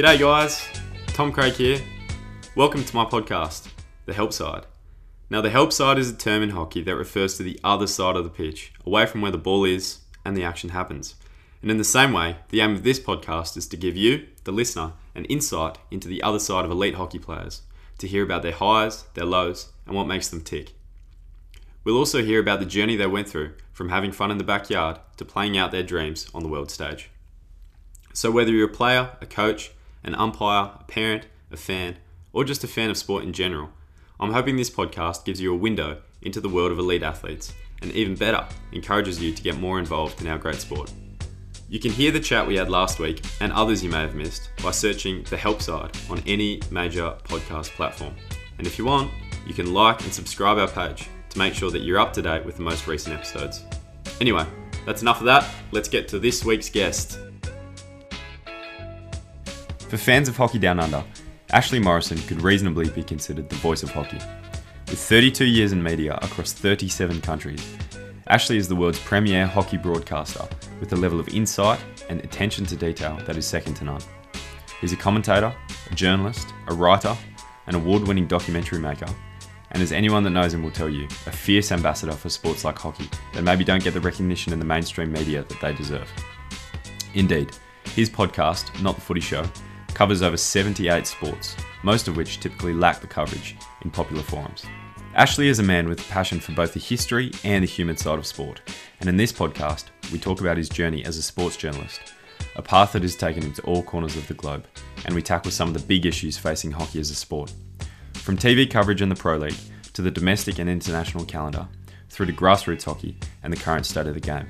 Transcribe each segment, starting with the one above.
G'day, guys. Tom Craig here. Welcome to my podcast, The Help Side. Now, the help side is a term in hockey that refers to the other side of the pitch, away from where the ball is and the action happens. And in the same way, the aim of this podcast is to give you, the listener, an insight into the other side of elite hockey players, to hear about their highs, their lows, and what makes them tick. We'll also hear about the journey they went through from having fun in the backyard to playing out their dreams on the world stage. So, whether you're a player, a coach, an umpire, a parent, a fan, or just a fan of sport in general, I'm hoping this podcast gives you a window into the world of elite athletes and even better, encourages you to get more involved in our great sport. You can hear the chat we had last week and others you may have missed by searching the help side on any major podcast platform. And if you want, you can like and subscribe our page to make sure that you're up to date with the most recent episodes. Anyway, that's enough of that. Let's get to this week's guest. For fans of Hockey Down Under, Ashley Morrison could reasonably be considered the voice of hockey. With 32 years in media across 37 countries, Ashley is the world's premier hockey broadcaster with a level of insight and attention to detail that is second to none. He's a commentator, a journalist, a writer, an award winning documentary maker, and as anyone that knows him will tell you, a fierce ambassador for sports like hockey that maybe don't get the recognition in the mainstream media that they deserve. Indeed, his podcast, Not the Footy Show, covers over 78 sports, most of which typically lack the coverage in popular forums. Ashley is a man with a passion for both the history and the human side of sport, and in this podcast, we talk about his journey as a sports journalist, a path that has taken him to all corners of the globe, and we tackle some of the big issues facing hockey as a sport. From TV coverage in the Pro League to the domestic and international calendar, through to grassroots hockey and the current state of the game,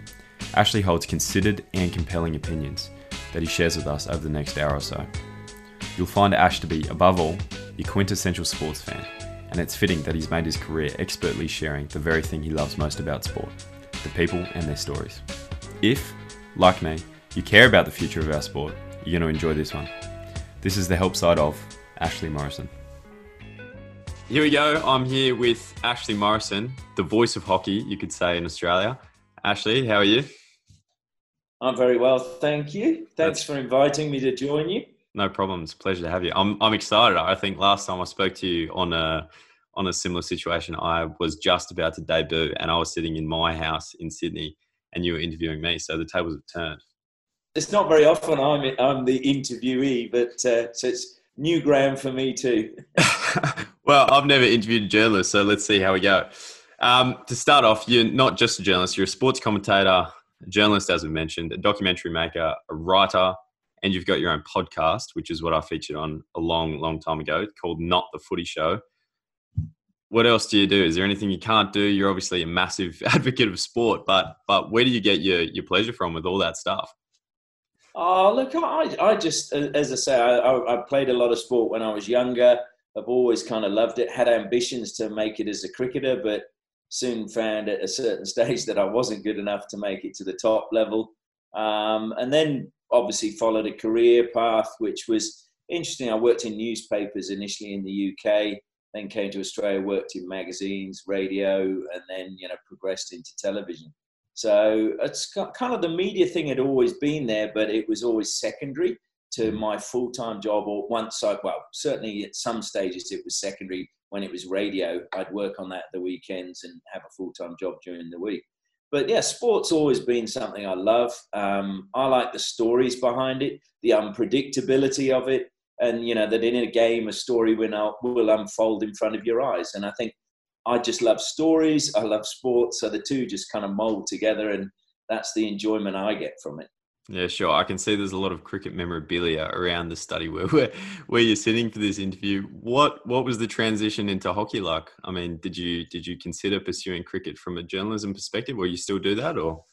Ashley holds considered and compelling opinions that he shares with us over the next hour or so. You'll find Ash to be, above all, your quintessential sports fan, and it's fitting that he's made his career expertly sharing the very thing he loves most about sport the people and their stories. If, like me, you care about the future of our sport, you're going to enjoy this one. This is the help side of Ashley Morrison. Here we go. I'm here with Ashley Morrison, the voice of hockey, you could say, in Australia. Ashley, how are you? I'm very well, thank you. Thanks That's... for inviting me to join you. No problems. Pleasure to have you. I'm I'm excited. I think last time I spoke to you on a on a similar situation, I was just about to debut, and I was sitting in my house in Sydney, and you were interviewing me. So the tables have turned. It's not very often I'm I'm the interviewee, but uh, so it's new ground for me too. well, I've never interviewed a journalist, so let's see how we go. Um, to start off, you're not just a journalist; you're a sports commentator, a journalist, as we mentioned, a documentary maker, a writer, and you've got your own podcast, which is what I featured on a long, long time ago, called Not the Footy Show. What else do you do? Is there anything you can't do? You're obviously a massive advocate of sport, but but where do you get your your pleasure from with all that stuff? Oh, look, I, I just, as I say, I, I played a lot of sport when I was younger. I've always kind of loved it, had ambitions to make it as a cricketer, but soon found at a certain stage that I wasn't good enough to make it to the top level. Um, and then obviously followed a career path, which was interesting. I worked in newspapers initially in the UK, then came to Australia, worked in magazines, radio, and then you know progressed into television. So it's kind of the media thing had always been there, but it was always secondary to mm. my full time job. Or once I, well, certainly at some stages it was secondary. When it was radio, I'd work on that the weekends and have a full time job during the week but yeah, sports always been something I love. Um, I like the stories behind it, the unpredictability of it, and you know that in a game, a story will, will unfold in front of your eyes. And I think I just love stories. I love sports, so the two just kind of mold together, and that's the enjoyment I get from it. Yeah, sure. I can see there's a lot of cricket memorabilia around the study where where, where you're sitting for this interview. What what was the transition into hockey like? I mean, did you did you consider pursuing cricket from a journalism perspective, or you still do that, or?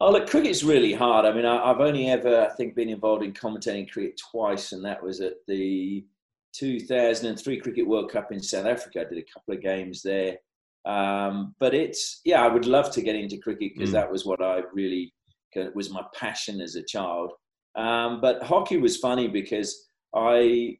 Oh, look, cricket's really hard. I mean, I, have only ever, I think, been involved in commentating cricket twice, and that was at the 2003 Cricket World Cup in South Africa. I did a couple of games there. Um, but it's, yeah, I would love to get into cricket because mm. that was what I really it was my passion as a child. Um, but hockey was funny because I,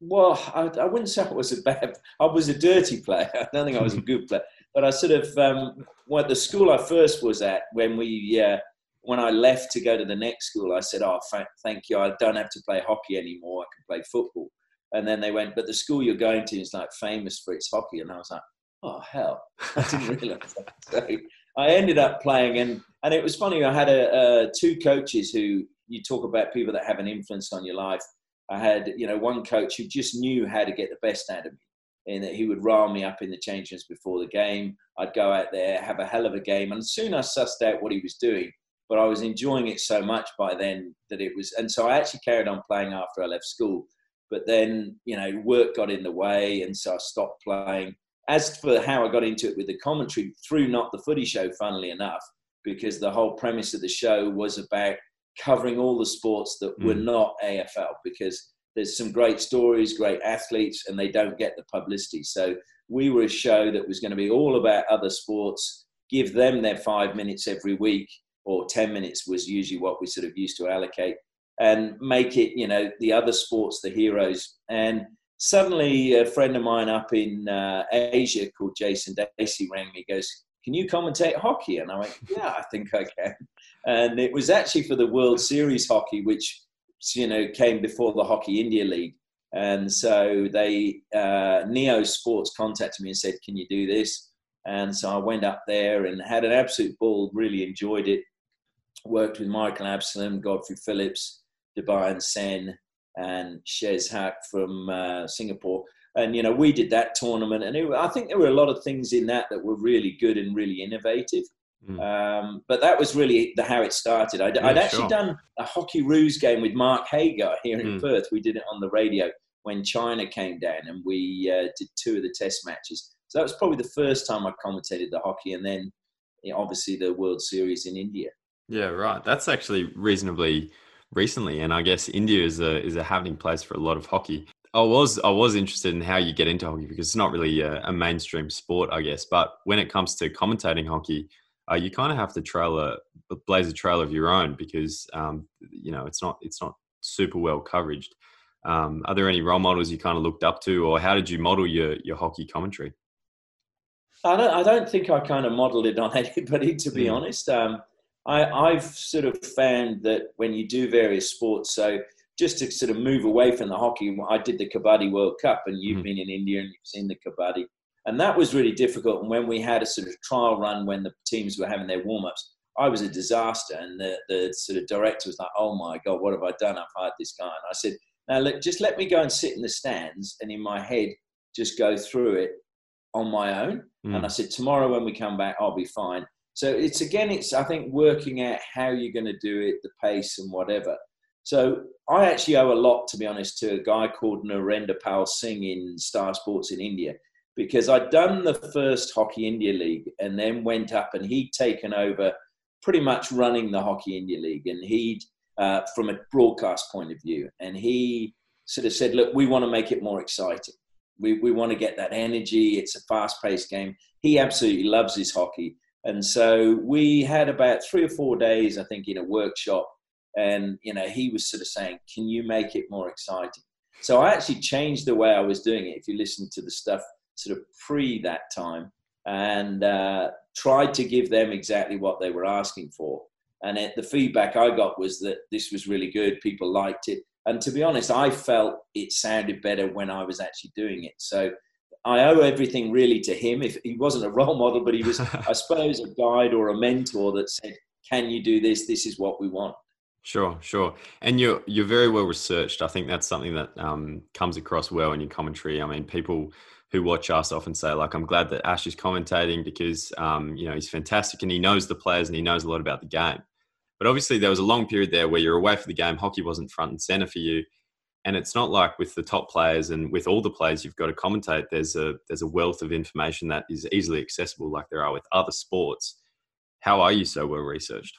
well, I, I, wouldn't say I was a bad, I was a dirty player. I don't think I was a good player. But I sort of, um, well, the school I first was at, when we uh, when I left to go to the next school, I said, "Oh, thank you. I don't have to play hockey anymore. I can play football." And then they went, "But the school you're going to is like famous for its hockey." And I was like, "Oh hell, I didn't realize that." So I ended up playing, and and it was funny. I had a, uh, two coaches who you talk about people that have an influence on your life. I had, you know, one coach who just knew how to get the best out of me in that he would rile me up in the change rooms before the game. I'd go out there, have a hell of a game, and soon I sussed out what he was doing. But I was enjoying it so much by then that it was, and so I actually carried on playing after I left school. But then, you know, work got in the way, and so I stopped playing. As for how I got into it with the commentary, through not the footy show, funnily enough, because the whole premise of the show was about covering all the sports that mm. were not AFL, because there's some great stories, great athletes, and they don't get the publicity. So we were a show that was going to be all about other sports, give them their five minutes every week, or 10 minutes was usually what we sort of used to allocate, and make it, you know, the other sports the heroes. And suddenly a friend of mine up in uh, Asia called Jason Dasey rang me, goes, can you commentate hockey? And I went, yeah, I think I can. And it was actually for the World Series hockey, which you know, came before the Hockey India League. And so they, uh, Neo Sports contacted me and said, Can you do this? And so I went up there and had an absolute ball, really enjoyed it. Worked with Michael Absalom, Godfrey Phillips, Debayan Sen, and Shez Haq from uh, Singapore. And, you know, we did that tournament. And it, I think there were a lot of things in that that were really good and really innovative. Mm. Um, but that was really the, how it started. I'd, yeah, I'd actually sure. done a Hockeyroos game with Mark Hager here in mm. Perth. We did it on the radio when China came down, and we uh, did two of the test matches. So that was probably the first time I commentated the hockey, and then you know, obviously the World Series in India. Yeah, right. That's actually reasonably recently, and I guess India is a is a happening place for a lot of hockey. I was I was interested in how you get into hockey because it's not really a, a mainstream sport, I guess. But when it comes to commentating hockey, uh, you kind of have to trail a blaze a trail of your own because um, you know it's not it's not super well covered. Um, are there any role models you kind of looked up to, or how did you model your your hockey commentary? I don't I don't think I kind of modeled it on anybody to be mm. honest. Um, I, I've sort of found that when you do various sports, so just to sort of move away from the hockey, I did the Kabaddi World Cup, and you've mm. been in India and you've seen the Kabaddi and that was really difficult. And when we had a sort of trial run when the teams were having their warm ups, I was a disaster. And the, the sort of director was like, oh my God, what have I done? I've hired this guy. And I said, now look, just let me go and sit in the stands and in my head, just go through it on my own. Mm. And I said, tomorrow when we come back, I'll be fine. So it's again, it's I think working out how you're going to do it, the pace and whatever. So I actually owe a lot, to be honest, to a guy called Narendra Pal Singh in Star Sports in India because I'd done the first Hockey India League and then went up and he'd taken over pretty much running the Hockey India League and he'd, uh, from a broadcast point of view, and he sort of said, look, we want to make it more exciting. We, we want to get that energy. It's a fast paced game. He absolutely loves his hockey. And so we had about three or four days, I think, in a workshop. And, you know, he was sort of saying, can you make it more exciting? So I actually changed the way I was doing it. If you listen to the stuff sort of pre that time and uh, tried to give them exactly what they were asking for. And it, the feedback I got was that this was really good. People liked it. And to be honest, I felt it sounded better when I was actually doing it. So I owe everything really to him. If he wasn't a role model, but he was, I suppose, a guide or a mentor that said, "Can you do this? This is what we want." Sure, sure, and you're you're very well researched. I think that's something that um, comes across well in your commentary. I mean, people who watch us often say, like, I'm glad that Ash is commentating because, um, you know, he's fantastic and he knows the players and he knows a lot about the game. But obviously, there was a long period there where you're away from the game. Hockey wasn't front and center for you. And it's not like with the top players and with all the players you've got to commentate, there's a, there's a wealth of information that is easily accessible like there are with other sports. How are you so well researched?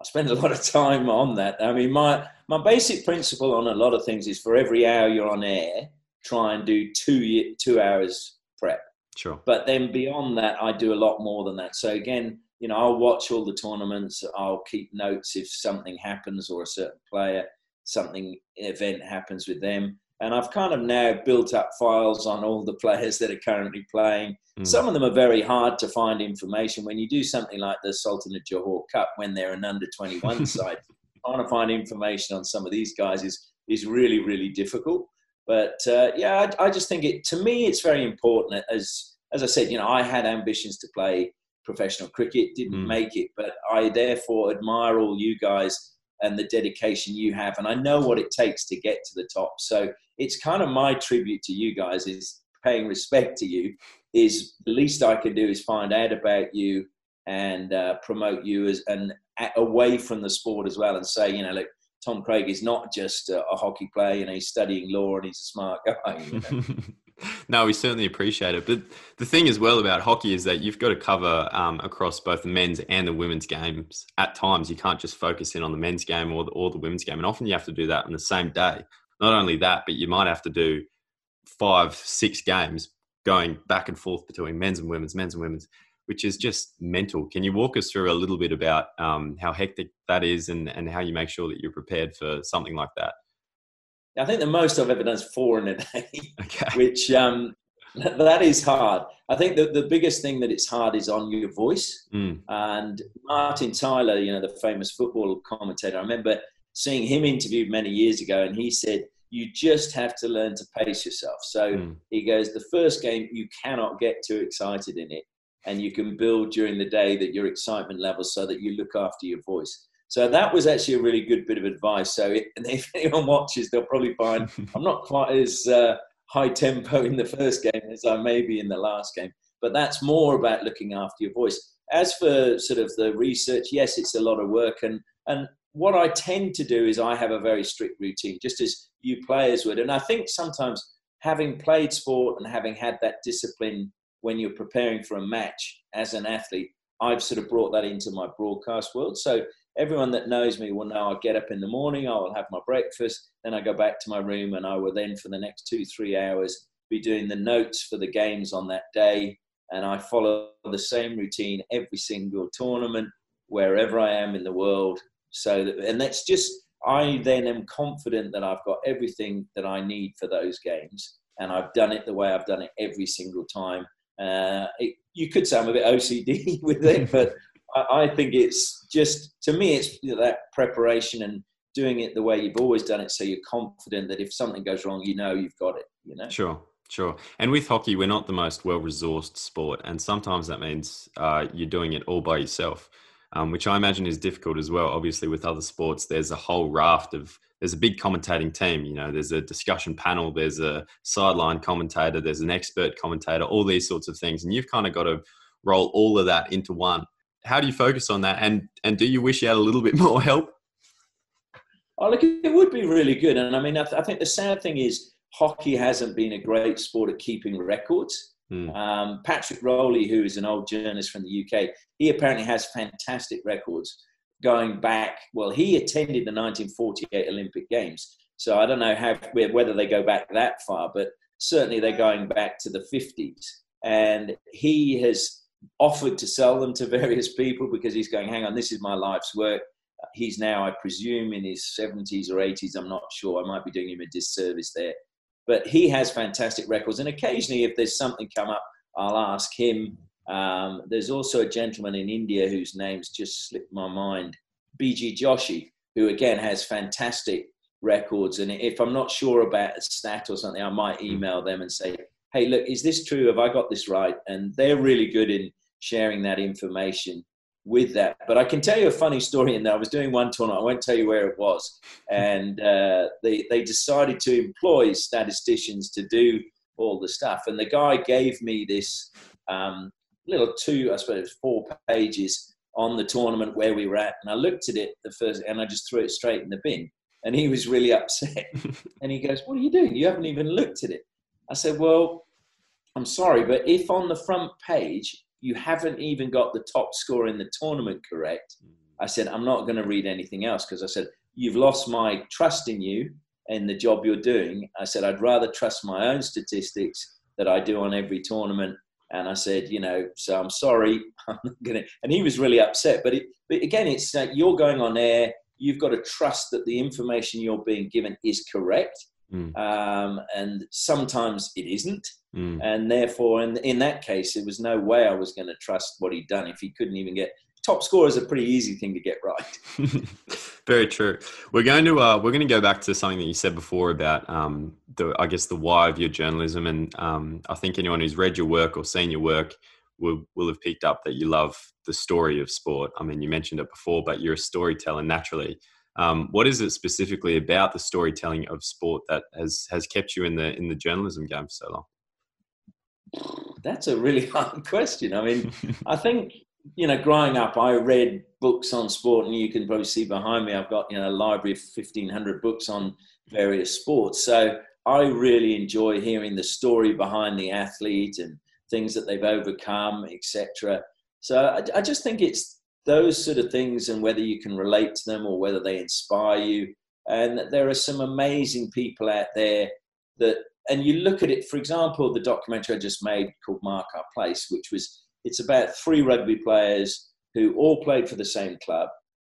I spend a lot of time on that. I mean, my, my basic principle on a lot of things is for every hour you're on air, try and do two two hours prep. Sure. But then beyond that, I do a lot more than that. So again, you know, I'll watch all the tournaments. I'll keep notes if something happens or a certain player, something event happens with them. And I've kind of now built up files on all the players that are currently playing. Mm. Some of them are very hard to find information. When you do something like the Sultan of Johor Cup, when they're an under 21 side, trying to find information on some of these guys is, is really, really difficult. But uh, yeah, I, I, just think it, to me, it's very important. As, as I said, you know, I had ambitions to play professional cricket, didn't Mm. make it, but I therefore admire all you guys and the dedication you have. And I know what it takes to get to the top. So it's kind of my tribute to you guys is paying respect to you is the least I can do is find out about you and uh, promote you as and away from the sport as well and say, you know, look, Tom Craig is not just a, a hockey player, you know, he's studying law and he's a smart guy. You know? no, we certainly appreciate it. But the thing as well about hockey is that you've got to cover um, across both the men's and the women's games. At times, you can't just focus in on the men's game or the, or the women's game, and often you have to do that on the same day. Not only that, but you might have to do five, six games going back and forth between men's and women's, men's and women's, which is just mental. Can you walk us through a little bit about um, how hectic that is and, and how you make sure that you're prepared for something like that? I think the most I've ever done is four in a day. Okay. which um, that is hard. I think that the biggest thing that it's hard is on your voice. Mm. And Martin Tyler, you know, the famous football commentator, I remember seeing him interviewed many years ago, and he said, You just have to learn to pace yourself. So Mm. he goes, The first game, you cannot get too excited in it. And you can build during the day that your excitement level so that you look after your voice. So that was actually a really good bit of advice. So it, if anyone watches, they'll probably find I'm not quite as uh, high tempo in the first game as I may be in the last game. But that's more about looking after your voice. As for sort of the research, yes, it's a lot of work. And, and what I tend to do is I have a very strict routine, just as you players would. And I think sometimes having played sport and having had that discipline when you're preparing for a match as an athlete, I've sort of brought that into my broadcast world. So everyone that knows me will know I get up in the morning, I will have my breakfast, then I go back to my room, and I will then, for the next two, three hours, be doing the notes for the games on that day. And I follow the same routine every single tournament, wherever I am in the world. So, that, and that's just, I then am confident that I've got everything that I need for those games. And I've done it the way I've done it every single time. Uh, it, you could say I'm a bit OCD with it, but I, I think it's just to me, it's you know, that preparation and doing it the way you've always done it, so you're confident that if something goes wrong, you know you've got it. You know. Sure, sure. And with hockey, we're not the most well resourced sport, and sometimes that means uh, you're doing it all by yourself, um, which I imagine is difficult as well. Obviously, with other sports, there's a whole raft of there's a big commentating team. You know, there's a discussion panel, there's a sideline commentator, there's an expert commentator, all these sorts of things, and you've kind of got to roll all of that into one. How do you focus on that, and and do you wish you had a little bit more help? Oh, look, it would be really good. And I mean, I, th- I think the sad thing is hockey hasn't been a great sport at keeping records. Hmm. Um, Patrick Rowley, who is an old journalist from the UK, he apparently has fantastic records going back. Well, he attended the 1948 Olympic Games. So I don't know how, whether they go back that far, but certainly they're going back to the 50s. And he has offered to sell them to various people because he's going, hang on, this is my life's work he's now, I presume, in his 70s or 80s. I'm not sure. I might be doing him a disservice there. But he has fantastic records. And occasionally, if there's something come up, I'll ask him. Um, there's also a gentleman in India whose name's just slipped my mind, BG Joshi, who again has fantastic records. And if I'm not sure about a stat or something, I might email them and say, hey, look, is this true? Have I got this right? And they're really good in sharing that information with that. But I can tell you a funny story in that I was doing one tournament. I won't tell you where it was, and uh, they they decided to employ statisticians to do all the stuff. And the guy gave me this um, little two, I suppose, four pages on the tournament where we were at, and I looked at it the first, and I just threw it straight in the bin. And he was really upset. and he goes, "What are you doing? You haven't even looked at it." I said, "Well." I'm sorry, but if on the front page you haven't even got the top score in the tournament correct, I said, I'm not going to read anything else because I said, You've lost my trust in you and the job you're doing. I said, I'd rather trust my own statistics that I do on every tournament. And I said, you know, so I'm sorry, I'm not gonna. And he was really upset. But it, but again, it's like you're going on air. You've got to trust that the information you're being given is correct. Mm. Um, and sometimes it isn't. Mm. And therefore, in, in that case, there was no way I was going to trust what he'd done if he couldn't even get top score is a pretty easy thing to get right. Very true. We're going to uh, we're going to go back to something that you said before about um, the I guess the why of your journalism, and um, I think anyone who's read your work or seen your work will will have picked up that you love the story of sport. I mean, you mentioned it before, but you're a storyteller naturally. Um, what is it specifically about the storytelling of sport that has has kept you in the in the journalism game for so long? That's a really hard question. I mean, I think you know, growing up, I read books on sport, and you can probably see behind me, I've got you know a library of fifteen hundred books on various sports. So I really enjoy hearing the story behind the athlete and things that they've overcome, etc. So I, I just think it's those sort of things, and whether you can relate to them or whether they inspire you. And there are some amazing people out there that, and you look at it. For example, the documentary I just made called "Mark Our Place," which was it's about three rugby players who all played for the same club,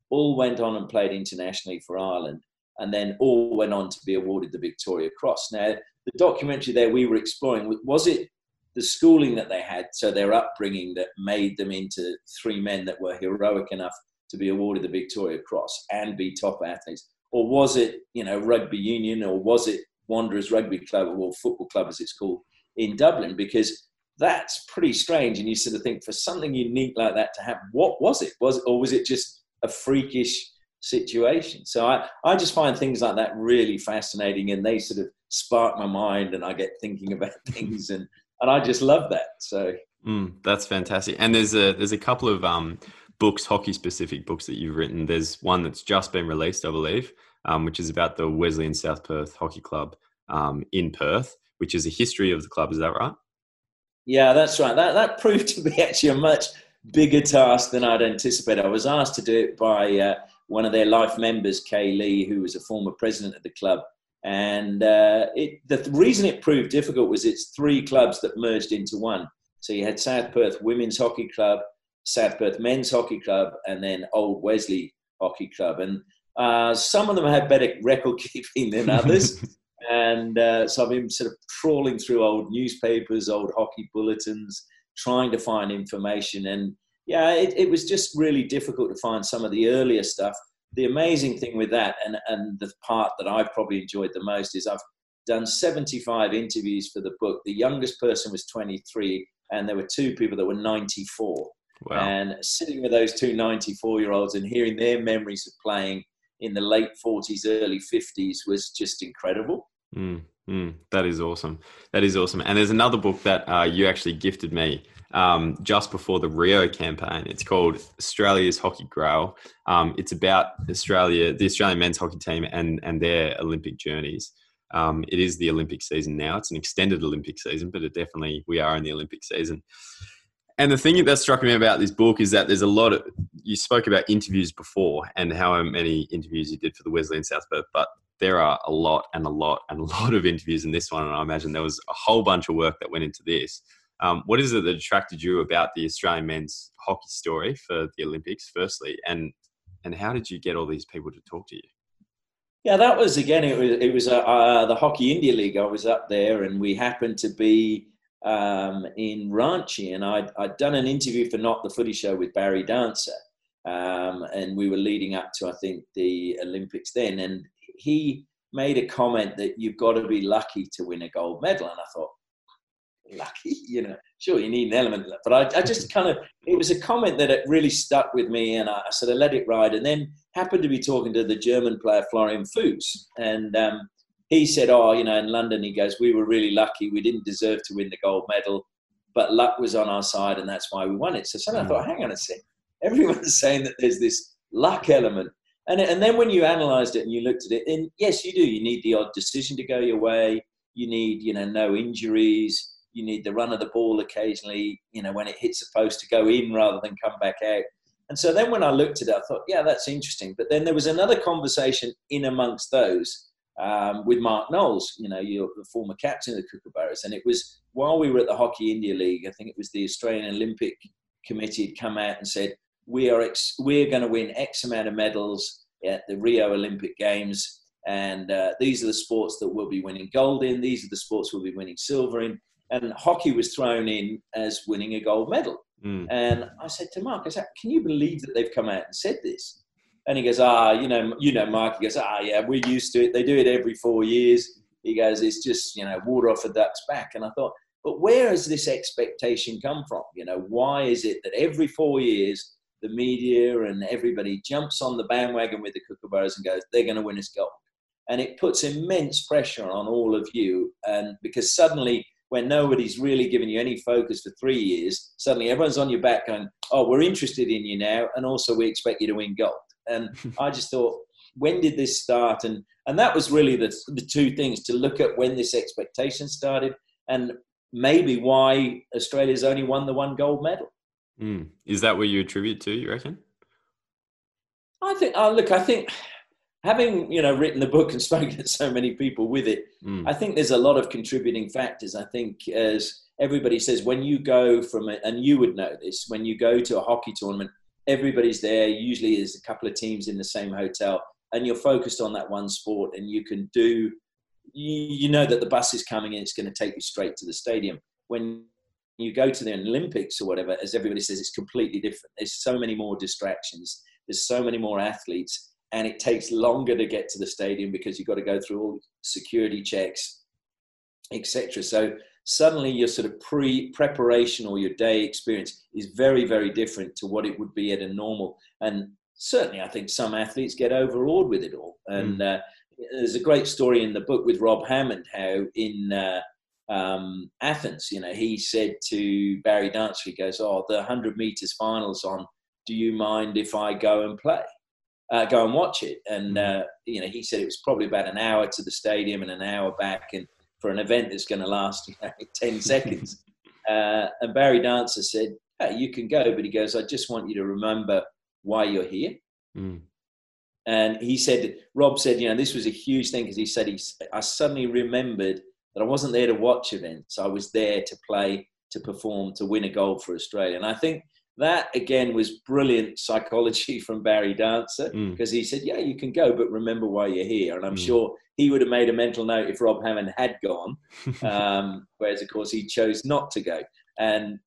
all went on and played internationally for Ireland, and then all went on to be awarded the Victoria Cross. Now, the documentary there we were exploring was it the schooling that they had, so their upbringing that made them into three men that were heroic enough to be awarded the Victoria Cross and be top athletes, or was it you know rugby union, or was it Wanderers Rugby Club or Football Club as it's called in Dublin? Because that's pretty strange. And you sort of think for something unique like that to happen, what was it? Was or was it just a freakish situation? So I, I just find things like that really fascinating and they sort of spark my mind and I get thinking about things and, and I just love that. So mm, that's fantastic. And there's a there's a couple of um, books, hockey specific books that you've written. There's one that's just been released, I believe, um, which is about the Wesleyan South Perth Hockey Club um, in Perth, which is a history of the club. Is that right? Yeah, that's right. That that proved to be actually a much bigger task than I'd anticipated. I was asked to do it by uh, one of their life members, Kay Lee, who was a former president of the club. And uh, it, the reason it proved difficult was it's three clubs that merged into one. So you had South Perth Women's Hockey Club, South Perth Men's Hockey Club, and then Old Wesley Hockey Club. And uh, some of them had better record keeping than others. And uh, so I've been sort of trawling through old newspapers, old hockey bulletins, trying to find information. And yeah, it, it was just really difficult to find some of the earlier stuff. The amazing thing with that, and, and the part that I've probably enjoyed the most, is I've done 75 interviews for the book. The youngest person was 23, and there were two people that were 94. Wow. And sitting with those two 94 year olds and hearing their memories of playing in the late 40s, early 50s was just incredible. Mm, mm, that is awesome. That is awesome. And there's another book that uh, you actually gifted me um, just before the Rio campaign. It's called Australia's Hockey Grail. Um, it's about Australia, the Australian men's hockey team, and and their Olympic journeys. Um, it is the Olympic season now. It's an extended Olympic season, but it definitely we are in the Olympic season. And the thing that struck me about this book is that there's a lot of you spoke about interviews before and how many interviews you did for the Wesleyan South Perth, but there are a lot and a lot and a lot of interviews in this one, and I imagine there was a whole bunch of work that went into this. Um, what is it that attracted you about the Australian men's hockey story for the Olympics, firstly, and and how did you get all these people to talk to you? Yeah, that was again. It was it was uh, uh, the Hockey India League. I was up there, and we happened to be um, in Ranchi, and I'd, I'd done an interview for Not the Footy Show with Barry Dancer, um, and we were leading up to I think the Olympics then, and he made a comment that you've got to be lucky to win a gold medal. And I thought, lucky, you know, sure, you need an element of that. But I, I just kind of, it was a comment that it really stuck with me and I, I, sort of let it ride. And then happened to be talking to the German player Florian Fuchs. And um, he said, oh, you know, in London, he goes, we were really lucky. We didn't deserve to win the gold medal, but luck was on our side and that's why we won it. So suddenly I hmm. thought, hang on a sec. Everyone's saying that there's this luck element and, and then when you analysed it and you looked at it, and yes, you do. You need the odd decision to go your way. You need, you know, no injuries. You need the run of the ball occasionally, you know, when it hits the post to go in rather than come back out. And so then when I looked at it, I thought, yeah, that's interesting. But then there was another conversation in amongst those um, with Mark Knowles, you know, you're the former captain of the Kookaburras. And it was while we were at the Hockey India League, I think it was the Australian Olympic Committee had come out and said, we are ex- we're going to win X amount of medals at the Rio Olympic Games. and uh, these are the sports that we'll be winning gold in. These are the sports we'll be winning silver in. And hockey was thrown in as winning a gold medal. Mm. And I said to Mark, I said, can you believe that they've come out and said this? And he goes, ah, you know, you know, Mark. He goes, ah, yeah, we're used to it. They do it every four years. He goes, it's just you know, water off a duck's back. And I thought, but where has this expectation come from? You know, why is it that every four years the media and everybody jumps on the bandwagon with the Kookaburras and goes, they're going to win us gold? And it puts immense pressure on all of you. And because suddenly when nobody's really given you any focus for three years, suddenly everyone's on your back going, oh, we're interested in you now, and also we expect you to win gold. And I just thought, when did this start? And and that was really the the two things to look at when this expectation started, and maybe why Australia's only won the one gold medal. Mm. Is that what you attribute to? You reckon? I think. Oh, look, I think having you know written the book and spoken to so many people with it, mm. I think there's a lot of contributing factors. I think as everybody says, when you go from it, and you would know this, when you go to a hockey tournament, everybody's there. Usually, there's a couple of teams in the same hotel, and you're focused on that one sport, and you can do. You, know that the bus is coming and it's going to take you straight to the stadium. When you go to the Olympics or whatever, as everybody says, it's completely different. There's so many more distractions. There's so many more athletes and it takes longer to get to the stadium because you've got to go through all security checks, etc. So suddenly your sort of pre preparation or your day experience is very very different to what it would be at a normal. And certainly, I think some athletes get overawed with it all. And mm. uh, there's a great story in the book with Rob Hammond how in uh, um, Athens, you know, he said to Barry Dancer, he goes, "Oh, the hundred meters finals on. Do you mind if I go and play?" uh, go and watch it. And mm. uh, you know, he said it was probably about an hour to the stadium and an hour back, and for an event that's going to last you know, ten seconds. Uh, and Barry Dancer said, hey, "You can go," but he goes, "I just want you to remember why you're here." Mm. And he said, Rob said, you know, this was a huge thing because he said he, I suddenly remembered that I wasn't there to watch events. I was there to play, to perform, to win a gold for Australia. And I think that again was brilliant psychology from Barry Dancer because mm. he said, "Yeah, you can go, but remember why you're here." And I'm mm. sure he would have made a mental note if Rob Hammond had gone, um, whereas of course he chose not to go. And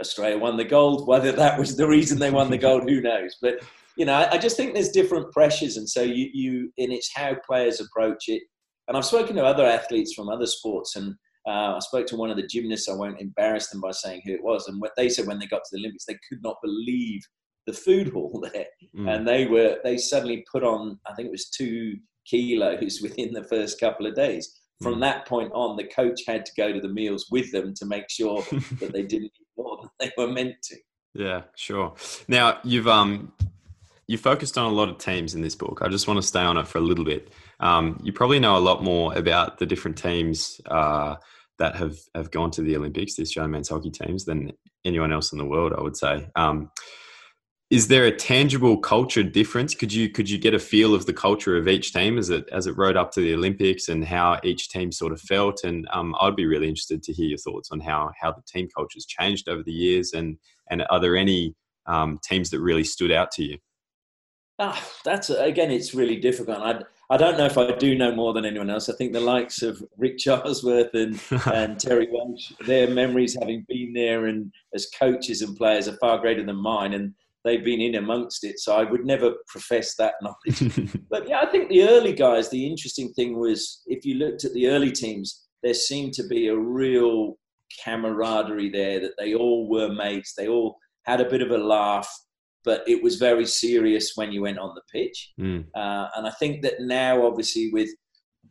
Australia won the gold. Whether that was the reason they won the gold, who knows? But you know, I, I just think there's different pressures, and so you, you, and it's how players approach it. And I've spoken to other athletes from other sports, and uh, I spoke to one of the gymnasts. I won't embarrass them by saying who it was. And what they said when they got to the Olympics, they could not believe the food hall there. Mm. And they were they suddenly put on, I think it was two kilos within the first couple of days. From mm. that point on, the coach had to go to the meals with them to make sure that they didn't eat more than they were meant to. Yeah, sure. Now you've um you focused on a lot of teams in this book. I just want to stay on it for a little bit. Um, you probably know a lot more about the different teams uh, that have have gone to the Olympics, the Australian men's hockey teams, than anyone else in the world. I would say. Um, is there a tangible culture difference? Could you could you get a feel of the culture of each team as it as it rode up to the Olympics and how each team sort of felt? And um, I'd be really interested to hear your thoughts on how how the team culture's changed over the years, and and are there any um, teams that really stood out to you? Ah, that's again, it's really difficult. I I don't know if I do know more than anyone else. I think the likes of Rick Charlesworth and, and Terry Walsh, their memories having been there and as coaches and players are far greater than mine. And they've been in amongst it. So I would never profess that knowledge. but yeah, I think the early guys, the interesting thing was if you looked at the early teams, there seemed to be a real camaraderie there that they all were mates. They all had a bit of a laugh but it was very serious when you went on the pitch. Mm. Uh, and I think that now, obviously, with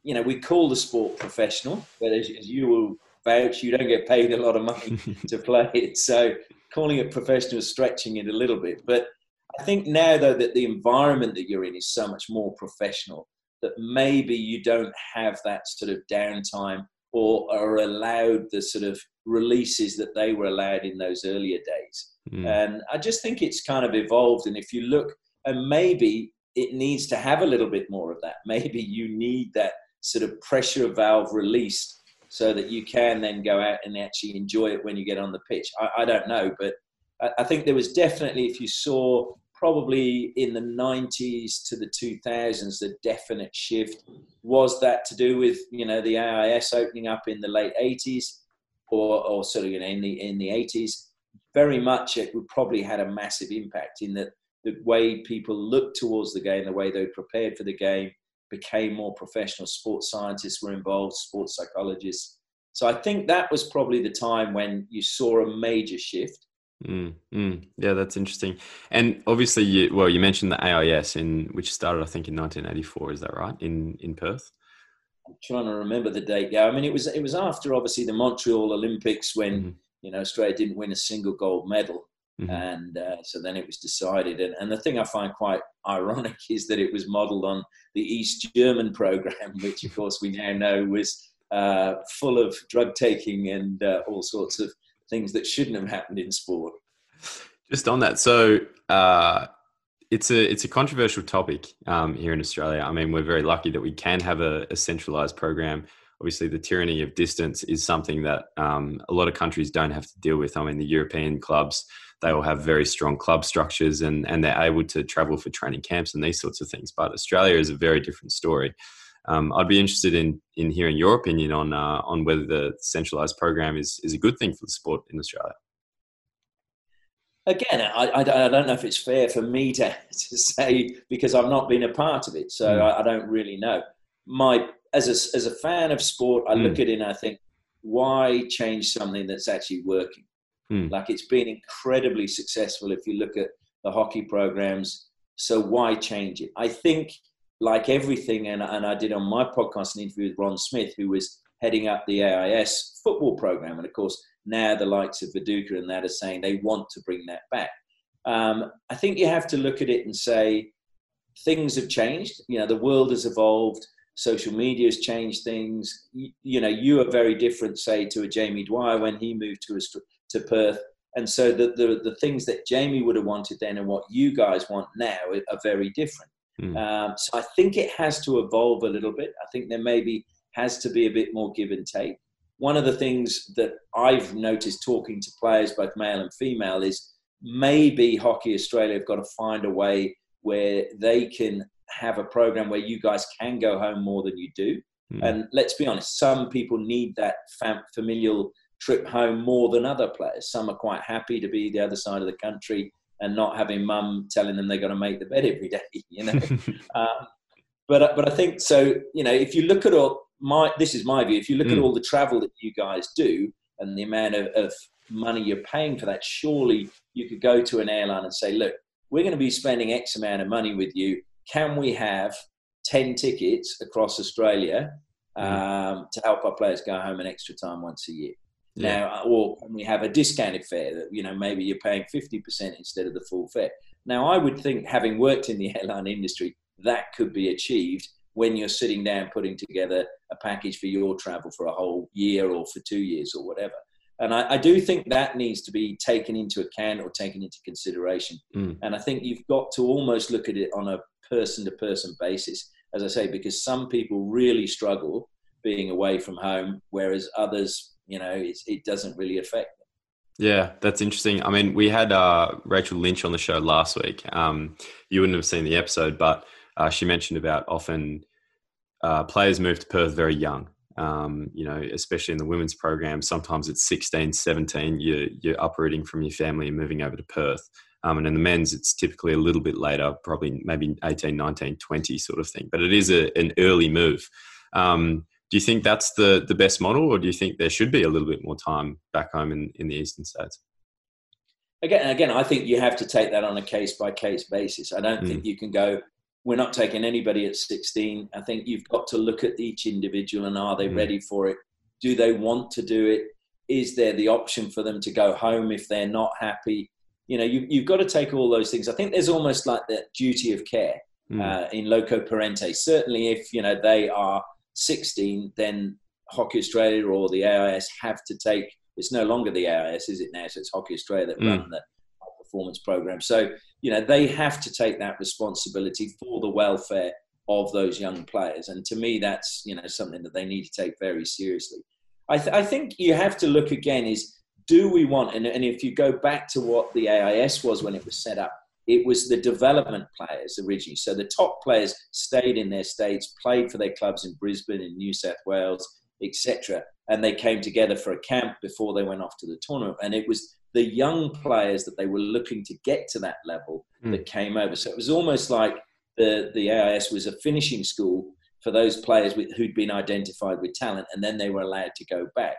you know, we call the sport professional, but as, as you will vouch, you don't get paid a lot of money to play it. So calling it professional is stretching it a little bit. But I think now, though, that the environment that you're in is so much more professional that maybe you don't have that sort of downtime or are allowed the sort of releases that they were allowed in those earlier days. Mm. And I just think it's kind of evolved. And if you look, and maybe it needs to have a little bit more of that. Maybe you need that sort of pressure valve released so that you can then go out and actually enjoy it when you get on the pitch. I, I don't know, but I, I think there was definitely, if you saw probably in the 90s to the 2000s, the definite shift was that to do with you know the AIS opening up in the late 80s, or or sort of you know in the in the 80s. Very much, it would probably had a massive impact in that the way people looked towards the game, the way they prepared for the game, became more professional. Sports scientists were involved, sports psychologists. So I think that was probably the time when you saw a major shift. Mm, mm, yeah, that's interesting. And obviously, you, well, you mentioned the AIS, in which started, I think, in 1984. Is that right? In in Perth. I'm trying to remember the date. Yeah, I mean, it was it was after obviously the Montreal Olympics when mm-hmm. you know Australia didn't win a single gold medal, mm-hmm. and uh, so then it was decided. And, and the thing I find quite ironic is that it was modelled on the East German program, which of course we now know was uh, full of drug taking and uh, all sorts of things that shouldn't have happened in sport. Just on that, so uh, it's a it's a controversial topic um, here in Australia. I mean, we're very lucky that we can have a, a centralized program. Obviously, the tyranny of distance is something that um, a lot of countries don't have to deal with. I mean, the European clubs they all have very strong club structures and and they're able to travel for training camps and these sorts of things. But Australia is a very different story. Um, I'd be interested in in hearing your opinion on uh, on whether the centralized program is is a good thing for the sport in Australia. Again, I, I, I don't know if it's fair for me to, to say because I've not been a part of it, so mm. I, I, don't really know. My as a as a fan of sport, I mm. look at it and I think, why change something that's actually working? Mm. Like it's been incredibly successful if you look at the hockey programs. So why change it? I think like everything, and, and I did on my podcast an interview with Ron Smith, who was heading up the AIS football program. And of course, now the likes of Viduka and that are saying they want to bring that back. Um, I think you have to look at it and say things have changed. You know, the world has evolved. Social media has changed things. You, you know, you are very different, say, to a Jamie Dwyer when he moved to to Perth. And so the, the, the things that Jamie would have wanted then and what you guys want now are very different. Mm. Um, so I think it has to evolve a little bit. I think there maybe has to be a bit more give and take. One of the things that I've noticed talking to players, both male and female, is maybe Hockey Australia have got to find a way where they can have a program where you guys can go home more than you do. Mm. And let's be honest, some people need that fam- familial trip home more than other players. Some are quite happy to be the other side of the country and not having mum telling them they're going to make the bed every day, you know. um, but but I think so. You know, if you look at all my this is my view. If you look mm. at all the travel that you guys do and the amount of, of money you're paying for that, surely you could go to an airline and say, look, we're going to be spending X amount of money with you. Can we have ten tickets across Australia mm. um, to help our players go home an extra time once a year? Yeah. Now, or we have a discounted fare that, you know, maybe you're paying 50% instead of the full fare. Now, I would think, having worked in the airline industry, that could be achieved when you're sitting down putting together a package for your travel for a whole year or for two years or whatever. And I, I do think that needs to be taken into account or taken into consideration. Mm. And I think you've got to almost look at it on a person to person basis, as I say, because some people really struggle being away from home, whereas others you know, it doesn't really affect them. Yeah, that's interesting. I mean, we had uh, Rachel Lynch on the show last week. Um, you wouldn't have seen the episode, but uh, she mentioned about often uh, players move to Perth very young. Um, you know, especially in the women's program, sometimes it's 16, 17, you're, you're uprooting from your family and moving over to Perth. Um, and in the men's, it's typically a little bit later, probably maybe 18, 19, 20 sort of thing. But it is a, an early move. Um, do you think that's the the best model, or do you think there should be a little bit more time back home in, in the eastern states? Again, again, I think you have to take that on a case by case basis. I don't mm. think you can go. We're not taking anybody at 16. I think you've got to look at each individual and are they mm. ready for it? Do they want to do it? Is there the option for them to go home if they're not happy? You know, you, you've got to take all those things. I think there's almost like the duty of care mm. uh, in loco parentis. Certainly, if you know they are 16, then Hockey Australia or the AIS have to take. It's no longer the AIS, is it now? So it's Hockey Australia that mm. run the performance program. So you know they have to take that responsibility for the welfare of those young players. And to me, that's you know something that they need to take very seriously. I, th- I think you have to look again: is do we want? And, and if you go back to what the AIS was when it was set up, it was the development players originally. So the top players stayed in their states, played for their clubs in Brisbane, in New South Wales, etc. And they came together for a camp before they went off to the tournament. And it was the young players that they were looking to get to that level mm. that came over. So it was almost like the, the AIS was a finishing school for those players with, who'd been identified with talent, and then they were allowed to go back.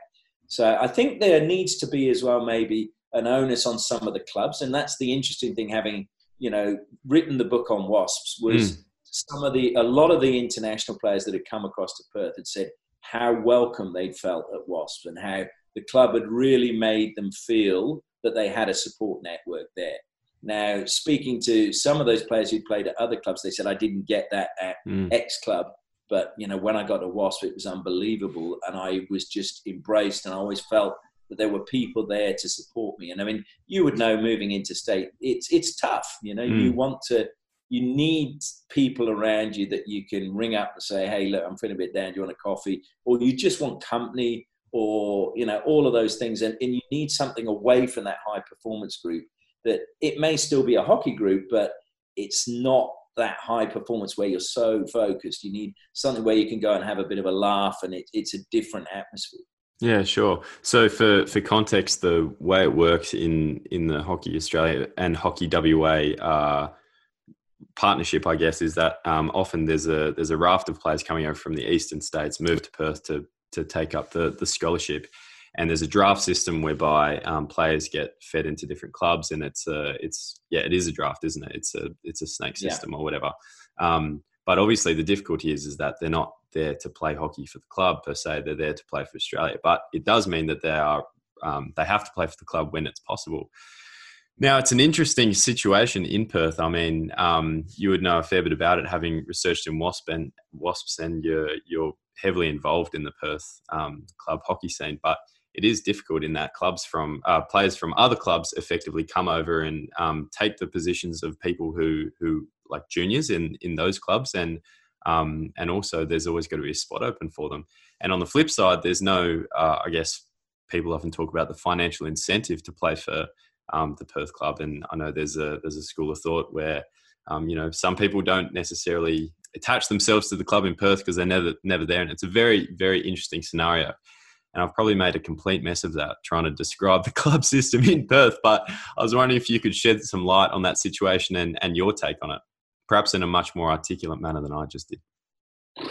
So I think there needs to be as well maybe an onus on some of the clubs, and that's the interesting thing. Having you know written the book on wasps was mm. some of the a lot of the international players that had come across to Perth had said how welcome they'd felt at wasps and how the club had really made them feel that they had a support network there. Now, speaking to some of those players who played at other clubs, they said, I didn't get that at mm. X club. But, you know, when I got to Wasp, it was unbelievable. And I was just embraced. And I always felt that there were people there to support me. And I mean, you would know moving into state, it's, it's tough. You know, mm. you want to, you need people around you that you can ring up and say, hey, look, I'm feeling a bit down. Do you want a coffee? Or you just want company or you know all of those things and, and you need something away from that high performance group that it may still be a hockey group but it's not that high performance where you're so focused you need something where you can go and have a bit of a laugh and it, it's a different atmosphere yeah, sure. So for for context, the way it works in in the Hockey Australia and Hockey WA uh, partnership, I guess, is that um, often there's a there's a raft of players coming over from the eastern states move to Perth to to take up the the scholarship. And there's a draft system whereby um, players get fed into different clubs, and it's a it's yeah it is a draft, isn't it? It's a it's a snake system yeah. or whatever. Um, but obviously, the difficulty is is that they're not there to play hockey for the club per se. They're there to play for Australia. But it does mean that they are um, they have to play for the club when it's possible. Now, it's an interesting situation in Perth. I mean, um, you would know a fair bit about it, having researched in Wasp and Wasps, and you're you're heavily involved in the Perth um, club hockey scene. But it is difficult in that clubs from uh, players from other clubs effectively come over and um, take the positions of people who who like juniors in in those clubs and um, and also there's always got to be a spot open for them. And on the flip side, there's no uh, I guess people often talk about the financial incentive to play for um, the Perth club, and I know there's a there's a school of thought where um, you know some people don't necessarily attach themselves to the club in Perth because they're never never there, and it's a very very interesting scenario. And I've probably made a complete mess of that trying to describe the club system in Perth. But I was wondering if you could shed some light on that situation and, and your take on it, perhaps in a much more articulate manner than I just did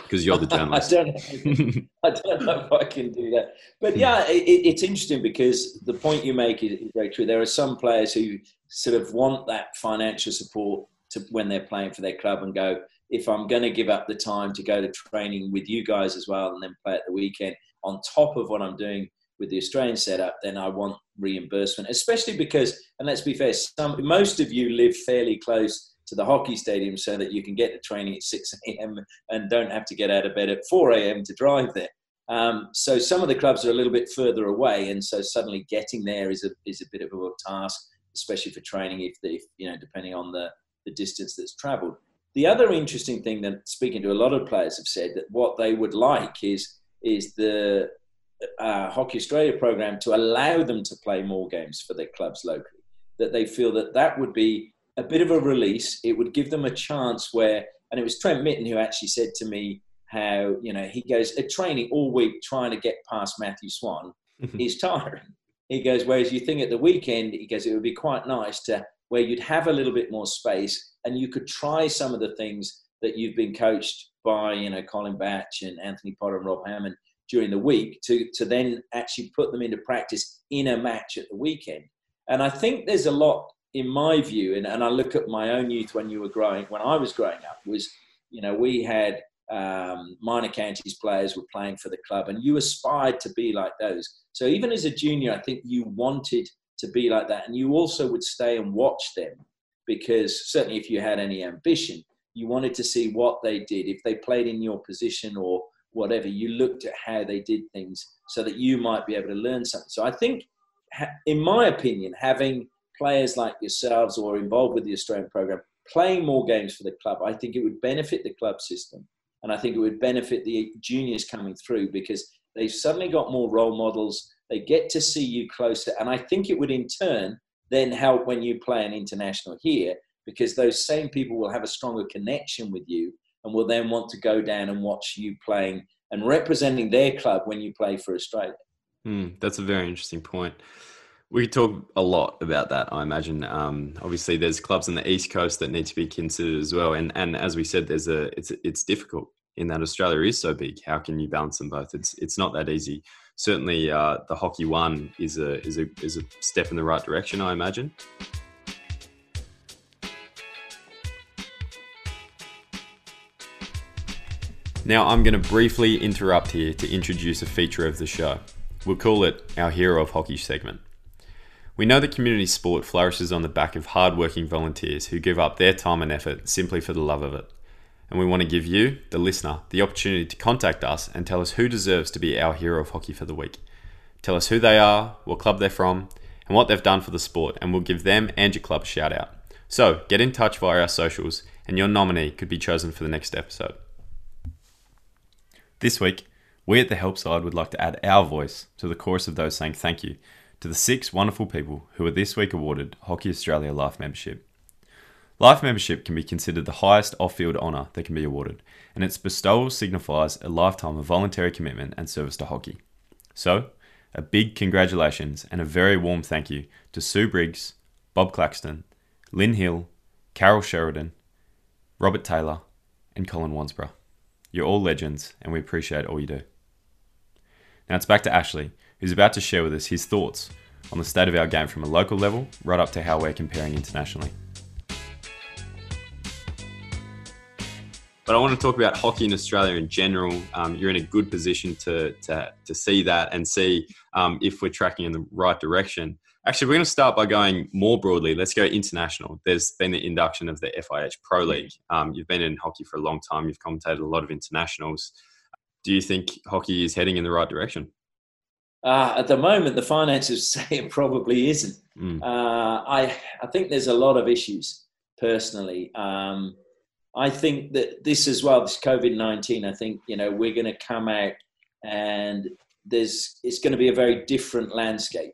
because you're the journalist. I, don't I don't know if I can do that. But yeah, hmm. it, it's interesting because the point you make is, very true. There are some players who sort of want that financial support to when they're playing for their club and go, if I'm going to give up the time to go to training with you guys as well and then play at the weekend on top of what I'm doing with the Australian setup, then I want reimbursement, especially because, and let's be fair, some, most of you live fairly close to the hockey stadium so that you can get to training at 6 a.m. and don't have to get out of bed at 4 a.m. to drive there. Um, so some of the clubs are a little bit further away, and so suddenly getting there is a is a bit of a task, especially for training if, the, if you know depending on the the distance that's travelled. The other interesting thing that speaking to a lot of players have said that what they would like is is the uh, Hockey Australia program to allow them to play more games for their clubs locally. That they feel that that would be a bit of a release. It would give them a chance where, and it was Trent Mitton who actually said to me how you know he goes at training all week trying to get past Matthew Swann is tiring. He goes, whereas you think at the weekend, he goes, it would be quite nice to where you'd have a little bit more space and you could try some of the things that you've been coached by, you know, Colin Batch and Anthony Potter and Rob Hammond during the week to, to then actually put them into practice in a match at the weekend. And I think there's a lot, in my view, and, and I look at my own youth when you were growing, when I was growing up, was, you know, we had um, minor counties players were playing for the club and you aspired to be like those. So even as a junior, I think you wanted – to be like that. And you also would stay and watch them because certainly if you had any ambition, you wanted to see what they did. If they played in your position or whatever, you looked at how they did things so that you might be able to learn something. So I think, in my opinion, having players like yourselves or involved with the Australian program playing more games for the club, I think it would benefit the club system. And I think it would benefit the juniors coming through because they've suddenly got more role models they get to see you closer. And I think it would in turn then help when you play an international here because those same people will have a stronger connection with you and will then want to go down and watch you playing and representing their club when you play for Australia. Mm, that's a very interesting point. We talk a lot about that, I imagine. Um, obviously, there's clubs on the east coast that need to be considered as well, and and as we said, there's a it's it's difficult in that Australia is so big. How can you balance them both? It's it's not that easy. Certainly, uh, the hockey one is a is a is a step in the right direction, I imagine. Now, I'm going to briefly interrupt here to introduce a feature of the show. We'll call it our Hero of Hockey segment. We know that community sport flourishes on the back of hard-working volunteers who give up their time and effort simply for the love of it. And we want to give you, the listener, the opportunity to contact us and tell us who deserves to be our hero of hockey for the week. Tell us who they are, what club they're from, and what they've done for the sport, and we'll give them and your club a shout out. So get in touch via our socials, and your nominee could be chosen for the next episode. This week, we at the Help Side would like to add our voice to the chorus of those saying thank you to the six wonderful people who were this week awarded Hockey Australia Life Membership. Life membership can be considered the highest off field honour that can be awarded, and its bestowal signifies a lifetime of voluntary commitment and service to hockey. So, a big congratulations and a very warm thank you to Sue Briggs, Bob Claxton, Lynn Hill, Carol Sheridan, Robert Taylor, and Colin Wansborough. You're all legends, and we appreciate all you do. Now it's back to Ashley, who's about to share with us his thoughts on the state of our game from a local level right up to how we're comparing internationally. But I want to talk about hockey in Australia in general. Um, you're in a good position to, to, to see that and see um, if we're tracking in the right direction. Actually, we're going to start by going more broadly. Let's go international. There's been the induction of the FIH Pro League. Um, you've been in hockey for a long time. You've commentated a lot of internationals. Do you think hockey is heading in the right direction? Uh, at the moment, the finances say it probably isn't. Mm. Uh, I I think there's a lot of issues personally. Um, I think that this as well, this COVID nineteen. I think you know we're going to come out and there's it's going to be a very different landscape.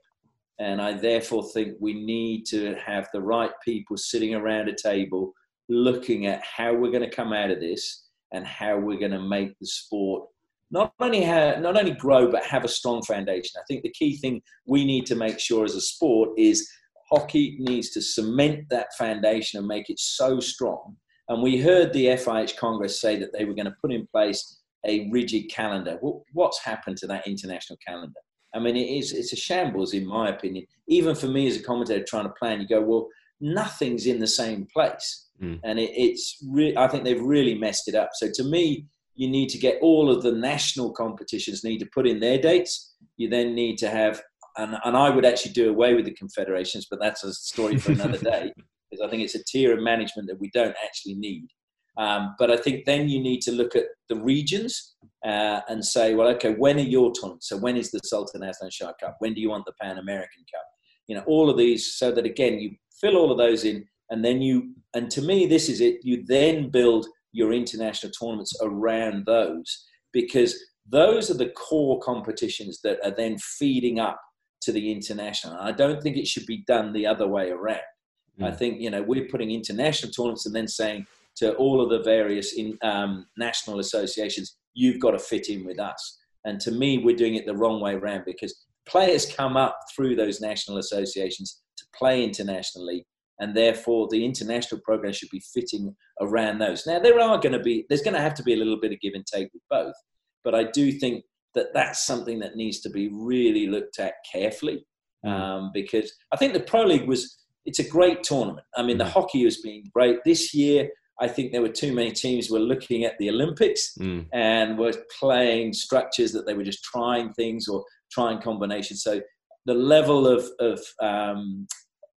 And I therefore think we need to have the right people sitting around a table looking at how we're going to come out of this and how we're going to make the sport not only have, not only grow but have a strong foundation. I think the key thing we need to make sure as a sport is hockey needs to cement that foundation and make it so strong. And we heard the FIH Congress say that they were going to put in place a rigid calendar. What's happened to that international calendar? I mean, it is it's a shambles in my opinion. Even for me as a commentator trying to plan, you go, well, nothing's in the same place, mm. and it, it's re- I think they've really messed it up. So to me, you need to get all of the national competitions need to put in their dates. You then need to have, and, and I would actually do away with the confederations, but that's a story for another day because I think it's a tier of management that we don't actually need. Um, but I think then you need to look at the regions uh, and say, well, okay, when are your tournaments? So when is the Sultan Azlan Shah Cup? When do you want the Pan American Cup? You know, all of these, so that again, you fill all of those in, and then you, and to me, this is it. You then build your international tournaments around those because those are the core competitions that are then feeding up to the international. I don't think it should be done the other way around. Mm. I think you know we're putting international tournaments and then saying to all of the various in, um, national associations, you've got to fit in with us. And to me, we're doing it the wrong way around because players come up through those national associations to play internationally, and therefore the international program should be fitting around those. Now, there are going to be, there's going to have to be a little bit of give and take with both, but I do think that that's something that needs to be really looked at carefully mm. um, because I think the Pro League was, it's a great tournament. I mean, the mm. hockey has been great this year. I think there were too many teams were looking at the Olympics mm. and were playing structures that they were just trying things or trying combinations. So the level of, of um,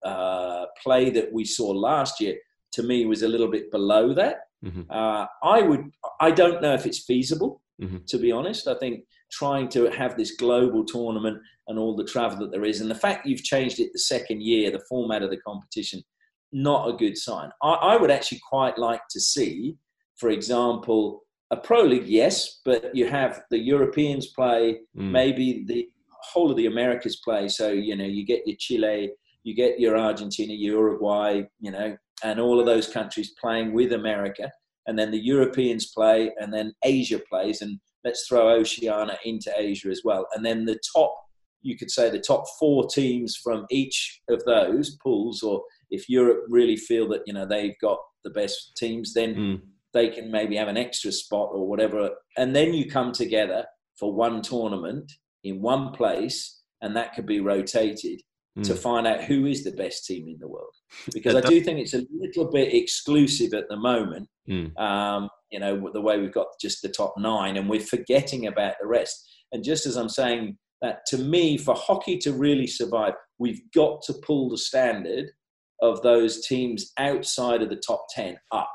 uh, play that we saw last year, to me, was a little bit below that. Mm-hmm. Uh, I would, I don't know if it's feasible, mm-hmm. to be honest. I think trying to have this global tournament and all the travel that there is, and the fact you've changed it the second year, the format of the competition, not a good sign. I, I would actually quite like to see, for example, a pro league, yes, but you have the Europeans play, mm. maybe the whole of the Americas play. So you know you get your Chile, you get your Argentina, your Uruguay, you know and all of those countries playing with America, and then the Europeans play, and then Asia plays, and let's throw Oceania into Asia as well, and then the top, you could say the top four teams from each of those pools, or if Europe really feel that you know they've got the best teams, then mm. they can maybe have an extra spot or whatever, and then you come together for one tournament in one place, and that could be rotated mm. to find out who is the best team in the world. Because I do think it's a little bit exclusive at the moment. Mm. Um, you know, the way we've got just the top nine, and we're forgetting about the rest. And just as I'm saying that, to me, for hockey to really survive, we've got to pull the standard of those teams outside of the top 10 up.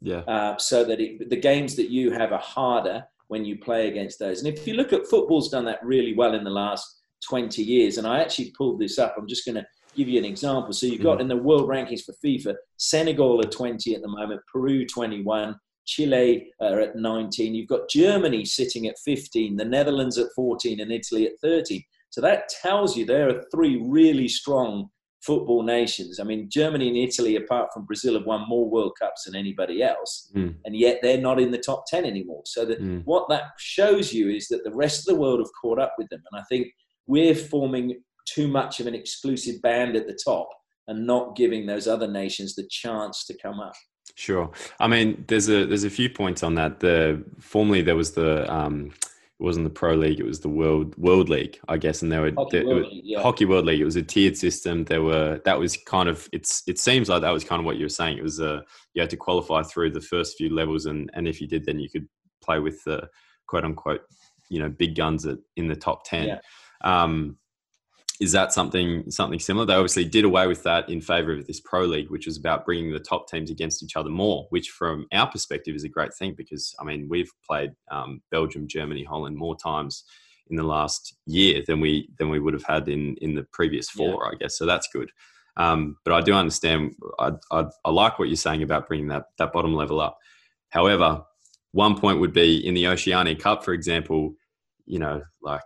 Yeah. Uh, so that it, the games that you have are harder when you play against those. And if you look at football's done that really well in the last 20 years. And I actually pulled this up. I'm just going to give you an example. So you've got mm. in the world rankings for FIFA, Senegal are 20 at the moment, Peru 21, Chile are at 19. You've got Germany sitting at 15, the Netherlands at 14, and Italy at 13. So that tells you there are three really strong football nations. I mean, Germany and Italy, apart from Brazil, have won more World Cups than anybody else, mm. and yet they're not in the top 10 anymore. So that, mm. what that shows you is that the rest of the world have caught up with them. And I think we're forming too much of an exclusive band at the top and not giving those other nations the chance to come up. Sure. I mean, there's a there's a few points on that. The formerly there was the um, it wasn't the Pro League, it was the World World League, I guess, and there were Hockey, World, League, yeah. Hockey World League. It was a tiered system. There were that was kind of it's it seems like that was kind of what you were saying. It was a uh, you had to qualify through the first few levels, and and if you did, then you could play with the quote unquote you know big guns at, in the top ten. Yeah. Um, is that something something similar? They obviously did away with that in favor of this pro league, which was about bringing the top teams against each other more. Which, from our perspective, is a great thing because I mean we've played um, Belgium, Germany, Holland more times in the last year than we than we would have had in in the previous four, yeah. I guess. So that's good. Um, but I do understand. I, I, I like what you're saying about bringing that that bottom level up. However, one point would be in the Oceania Cup, for example. You know, like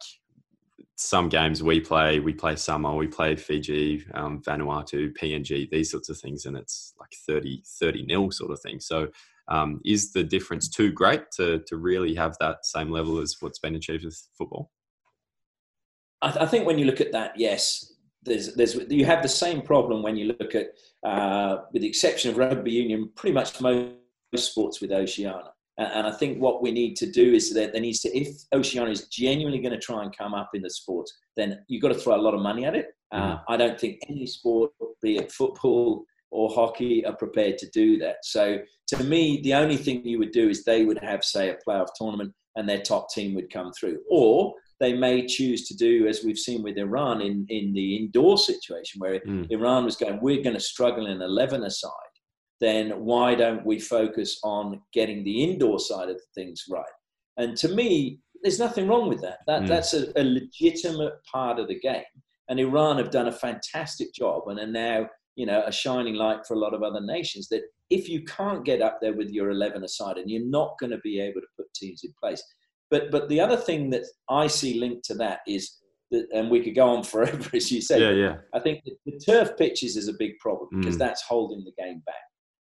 some games we play, we play Samoa, we play Fiji, um, Vanuatu, PNG, these sorts of things, and it's like 30, 30 nil sort of thing. So, um, is the difference too great to, to really have that same level as what's been achieved with football? I, th- I think when you look at that, yes, there's, there's, you have the same problem when you look at, uh, with the exception of rugby union, pretty much most sports with Oceania. And I think what we need to do is that there needs to, if Oceania is genuinely going to try and come up in the sport, then you've got to throw a lot of money at it. Uh, mm. I don't think any sport, be it football or hockey, are prepared to do that. So to me, the only thing you would do is they would have, say, a playoff tournament and their top team would come through. Or they may choose to do, as we've seen with Iran in, in the indoor situation, where mm. Iran was going, we're going to struggle in 11 aside then why don't we focus on getting the indoor side of things right? And to me, there's nothing wrong with that. That mm. that's a, a, legitimate part of the game. And Iran have done a fantastic job and are now, you know, a shining light for a lot of other nations. That if you can't get up there with your 11 aside, and you're not going to be able to put teams in place. But but the other thing that I see linked to that is that, and we could go on forever, as you said. Yeah, yeah. I think the, the turf pitches is a big problem because mm. that's holding the game back.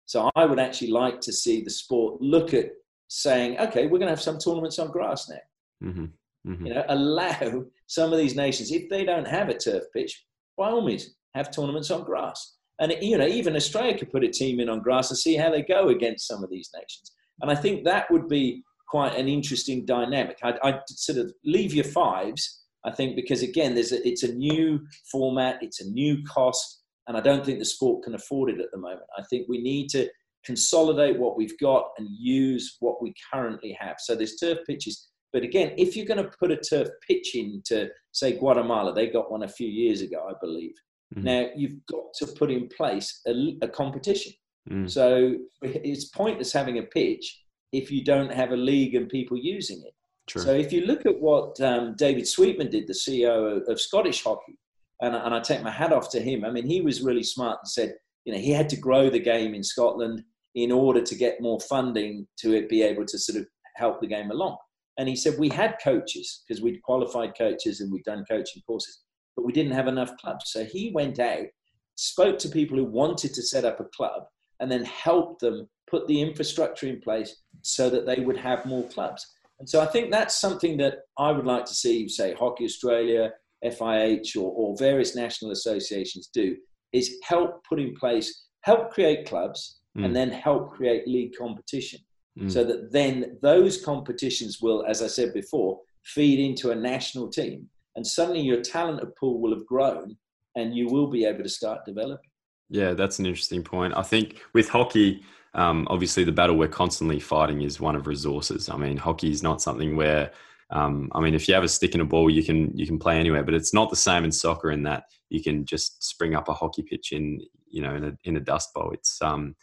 So I would actually like to see the sport look at saying, okay, we're going to have some tournaments on grass now. Mm-hmm. Mm-hmm. You know, allow some of these nations, if they don't have a turf pitch, by all means, have tournaments on grass. And you know, even Australia could put a team in on grass and see how they go against some of these nations. And I think that would be quite an interesting dynamic. I'd, I'd sort of leave your fives. I think because again, there's a, it's a new format, it's a new cost and I don't think the sport can afford it at the moment. I think we need to consolidate what we've got and use what we currently have. So there's turf pitches. But again, if you're going to put a turf pitch into, say, Guatemala, they got one a few years ago, I believe. Mm-hmm. Now you've got to put in place a, a competition. Mm. So it's pointless having a pitch if you don't have a league and people using it. True. So if you look at what um, David Sweetman did, the CEO of, of Scottish Hockey, and, and I take my hat off to him. I mean, he was really smart and said, you know, he had to grow the game in Scotland in order to get more funding to it, be able to sort of help the game along. And he said, we had coaches because we'd qualified coaches and we'd done coaching courses, but we didn't have enough clubs. So he went out, spoke to people who wanted to set up a club, and then help them put the infrastructure in place so that they would have more clubs. And so I think that's something that I would like to see, say, Hockey Australia, FIH, or, or various national associations do, is help put in place, help create clubs, mm. and then help create league competition. Mm. So that then those competitions will, as I said before, feed into a national team. And suddenly your talent pool will have grown and you will be able to start developing. Yeah, that's an interesting point. I think with hockey, um, obviously the battle we're constantly fighting is one of resources. I mean, hockey is not something where, um, I mean, if you have a stick and a ball, you can you can play anywhere. But it's not the same in soccer in that you can just spring up a hockey pitch in you know in a in a dust bowl. It's um,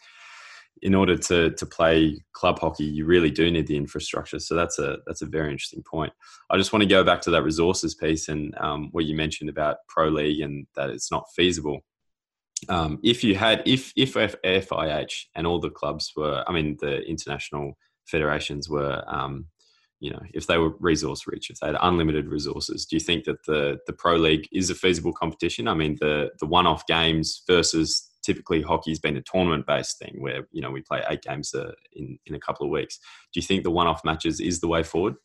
in order to to play club hockey, you really do need the infrastructure. So that's a that's a very interesting point. I just want to go back to that resources piece and um, what you mentioned about pro league and that it's not feasible um, if you had if if FIH and all the clubs were, I mean, the international federations were, um, you know, if they were resource rich, if they had unlimited resources, do you think that the the pro league is a feasible competition? I mean, the the one off games versus typically hockey's been a tournament based thing where you know we play eight games uh, in in a couple of weeks. Do you think the one off matches is the way forward?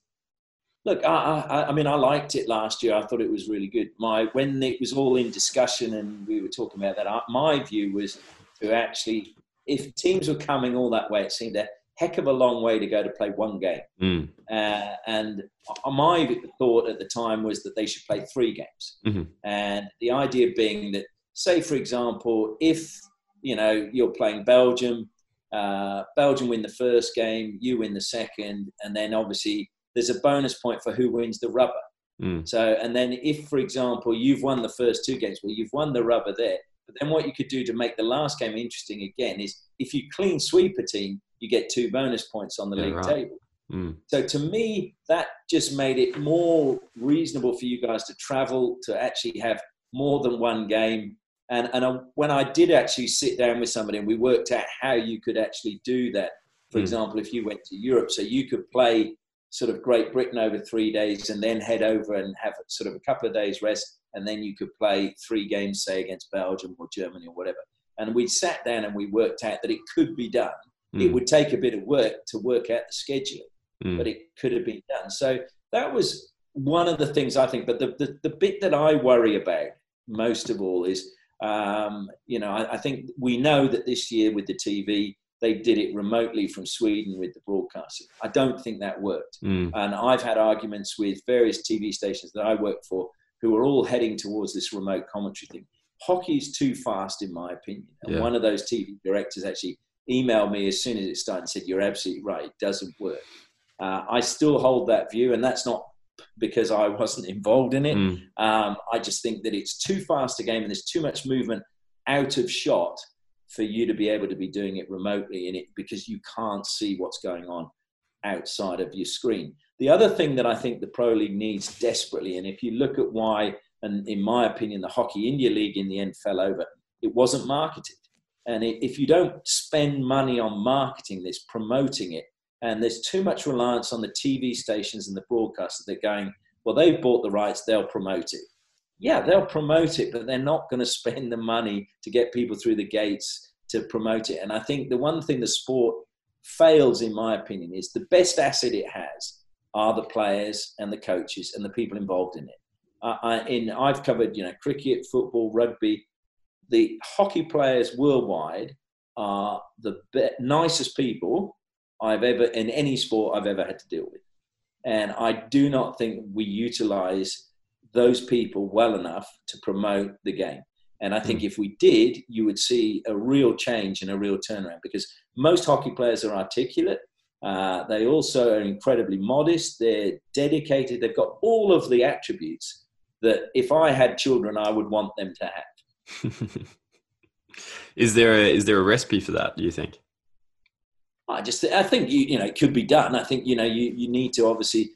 Look, I, I, I, mean, I liked it last year. I thought it was really good. My when it was all in discussion and we were talking about that, I, my view was to actually, if teams were coming all that way, it seemed a heck of a long way to go to play one game. Mm. Uh, and my thought at the time was that they should play three games. Mm-hmm. And the idea being that, say, for example, if you know you're playing Belgium, uh, Belgium win the first game, you win the second, and then obviously there's a bonus point for who wins the rubber. Mm. So, and then if, for example, you've won the first two games, well, you've won the rubber there. But then what you could do to make the last game interesting again is if you clean sweep a team, you get two bonus points on the yeah, league right. table. Mm. So to me, that just made it more reasonable for you guys to travel to actually have more than one game. And and I, when I did actually sit down with somebody and we worked out how you could actually do that. For mm. example, if you went to Europe, so you could play sort of Great Britain over three days and then head over and have sort of a couple of days rest. And then you could play three games, say, against Belgium or Germany or whatever. And we sat down and we worked out that it could be done. Mm. It would take a bit of work to work out the schedule, mm. but it could have been done. So that was one of the things I think. But the, the, the bit that I worry about most of all is, um, you know, I, I think we know that this year with the TV, they did it remotely from Sweden with the broadcasting. I don't think that worked. Mm. And I've had arguments with various TV stations that I work for who are all heading towards this remote commentary thing. Hockey is too fast, in my opinion. And yeah. one of those TV directors actually emailed me as soon as it started and said, You're absolutely right, it doesn't work. Uh, I still hold that view, and that's not because I wasn't involved in it. Mm. Um, I just think that it's too fast a game and there's too much movement out of shot for you to be able to be doing it remotely in it because you can't see what's going on outside of your screen. The other thing that I think the Pro League needs desperately, and if you look at why, and in my opinion, the Hockey India League in the end fell over, it wasn't marketed. And if you don't spend money on marketing this, promoting it, and there's too much reliance on the TV stations and the broadcasters, they're going, well, they've bought the rights, they'll promote it yeah, they'll promote it, but they're not going to spend the money to get people through the gates to promote it. And I think the one thing the sport fails, in my opinion, is the best asset it has are the players and the coaches and the people involved in it. Uh, I, in I've covered, you know, cricket, football, rugby. The hockey players worldwide are the be- nicest people I've ever in any sport I've ever had to deal with, and I do not think we utilize those people well enough to promote the game. And I think mm. if we did, you would see a real change and a real turnaround because most hockey players are articulate. Uh, they also are incredibly modest. They're dedicated. They've got all of the attributes that if I had children, I would want them to have. is there a, is there a recipe for that? Do you think? I just I think you you know it could be done. I think you know you you need to obviously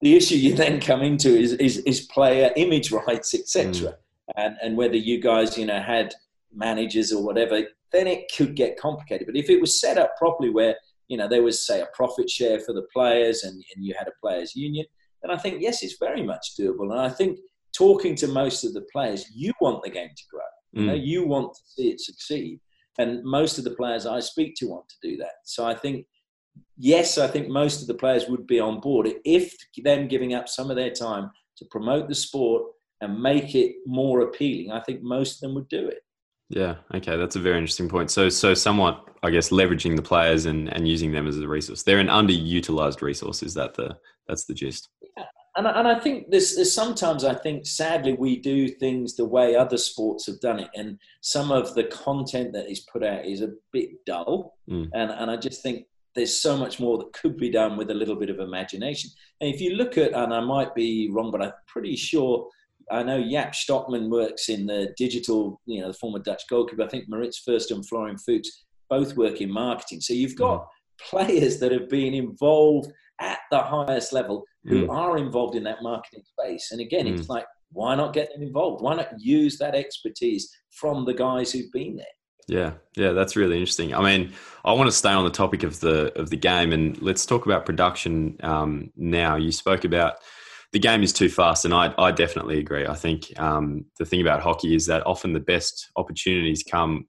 the issue you then come into is is, is player image rights, etc. Mm. And and whether you guys you know had managers or whatever, then it could get complicated. But if it was set up properly, where you know there was say a profit share for the players and, and you had a players union, then I think yes, it's very much doable. And I think talking to most of the players, you want the game to grow. Mm. You know, you want to see it succeed. And most of the players I speak to want to do that. So I think, yes, I think most of the players would be on board if them giving up some of their time to promote the sport and make it more appealing. I think most of them would do it. Yeah. Okay. That's a very interesting point. So, so somewhat, I guess, leveraging the players and, and using them as a resource. They're an underutilized resource. Is that the that's the gist? Yeah. And, and I think there's sometimes I think sadly we do things the way other sports have done it, and some of the content that is put out is a bit dull. Mm. And and I just think there's so much more that could be done with a little bit of imagination. And if you look at, and I might be wrong, but I'm pretty sure I know Jaap Stockmann works in the digital, you know, the former Dutch goalkeeper. I think Moritz Fürste and Florian Fuchs both work in marketing. So you've got mm. players that have been involved at the highest level who mm. are involved in that marketing space. And again, mm. it's like, why not get them involved? Why not use that expertise from the guys who've been there? Yeah, yeah, that's really interesting. I mean, I want to stay on the topic of the of the game, and let's talk about production um, now. You spoke about the game is too fast, and I, I definitely agree. I think um, the thing about hockey is that often the best opportunities come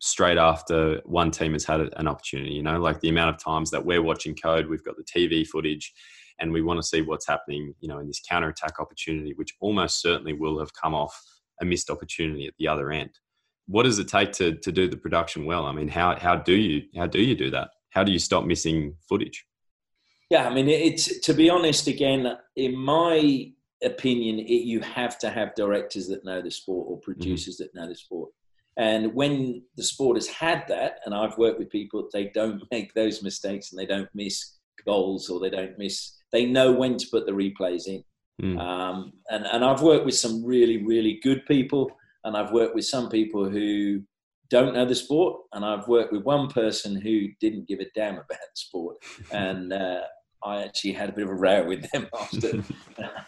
straight after one team has had an opportunity. You know, like the amount of times that we're watching code, we've got the TV footage, and we want to see what's happening. You know, in this counter attack opportunity, which almost certainly will have come off a missed opportunity at the other end. What does it take to to do the production well? I mean, how how do you how do you do that? How do you stop missing footage? Yeah, I mean, it's to be honest. Again, in my opinion, it, you have to have directors that know the sport or mm-hmm. producers mm-hmm. that know the sport. And when the sport has had that, and I've worked with people, they don't make those mistakes and they don't miss goals or they don't miss. They know when to put the replays in. Mm. Um, and and I've worked with some really really good people, and I've worked with some people who don't know the sport, and I've worked with one person who didn't give a damn about the sport, and uh, I actually had a bit of a row with them after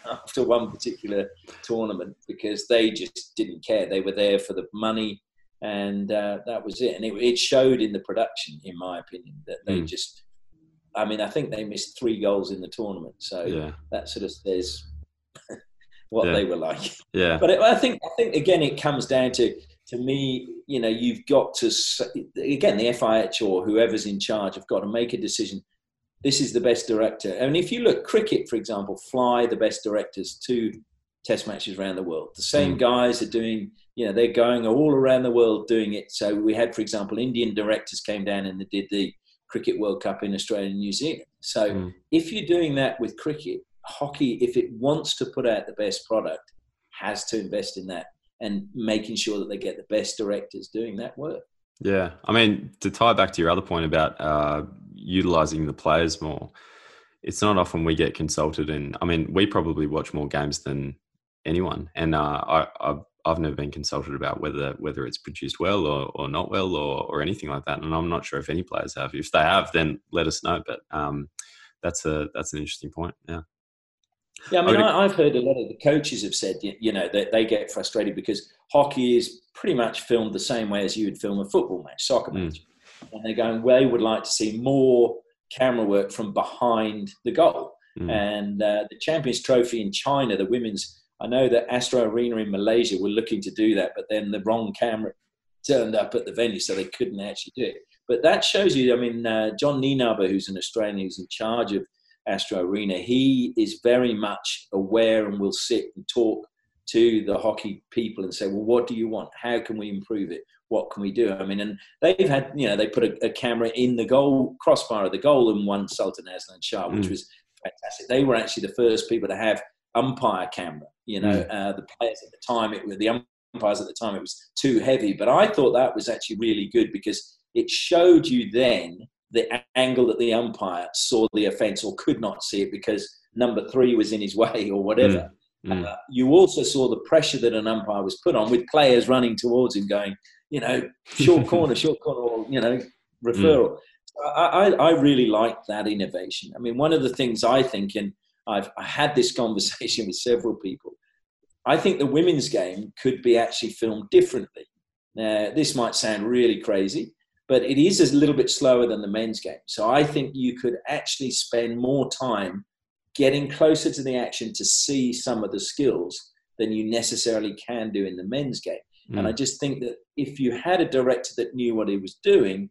after one particular tournament because they just didn't care. They were there for the money, and uh, that was it. And it, it, showed in the production, in my opinion, that they mm. just. I mean, I think they missed three goals in the tournament, so yeah. that sort of says what yeah. they were like. Yeah. But it, I think I think again, it comes down to to me, you know, you've got to again the FIH or whoever's in charge have got to make a decision this is the best director. And if you look, cricket, for example, fly the best directors to test matches around the world. The same mm. guys are doing, you know, they're going all around the world doing it. So we had, for example, Indian directors came down and they did the Cricket World Cup in Australia and New Zealand. So mm. if you're doing that with cricket, hockey, if it wants to put out the best product, has to invest in that and making sure that they get the best directors doing that work. Yeah, I mean, to tie back to your other point about uh, utilizing the players more, it's not often we get consulted. And I mean, we probably watch more games than anyone, and uh, I, I've, I've never been consulted about whether whether it's produced well or, or not well or, or anything like that. And I'm not sure if any players have. If they have, then let us know. But um, that's a that's an interesting point. Yeah. Yeah, I mean, I have heard a lot of the coaches have said, you know, that they get frustrated because hockey is pretty much filmed the same way as you would film a football match, soccer mm. match. And they're going, well, they would like to see more camera work from behind the goal. Mm. And uh, the Champions Trophy in China, the women's, I know that Astro Arena in Malaysia were looking to do that, but then the wrong camera turned up at the venue, so they couldn't actually do it. But that shows you, I mean, uh, John Nienaber, who's an Australian who's in charge of Astro Arena, he is very much aware and will sit and talk to the hockey people and say, well, what do you want? How can we improve it? What can we do? I mean, and they've had, you know, they put a, a camera in the goal, crossbar of the goal and one Sultan Azlan Shah, which mm. was fantastic. They were actually the first people to have umpire camera. You know, mm. uh, the players at the time, it was the umpires at the time, it was too heavy. But I thought that was actually really good because it showed you then the angle that the umpire saw the offence or could not see it because number three was in his way or whatever. Mm. Mm. Uh, you also saw the pressure that an umpire was put on with players running towards him, going, you know, short corner, short corner, or you know, referral. Mm. I, I, really like that innovation. I mean, one of the things I think, and I've I had this conversation with several people. I think the women's game could be actually filmed differently. Now, this might sound really crazy, but it is a little bit slower than the men's game. So I think you could actually spend more time getting closer to the action to see some of the skills than you necessarily can do in the men's game. Mm. And I just think that if you had a director that knew what he was doing,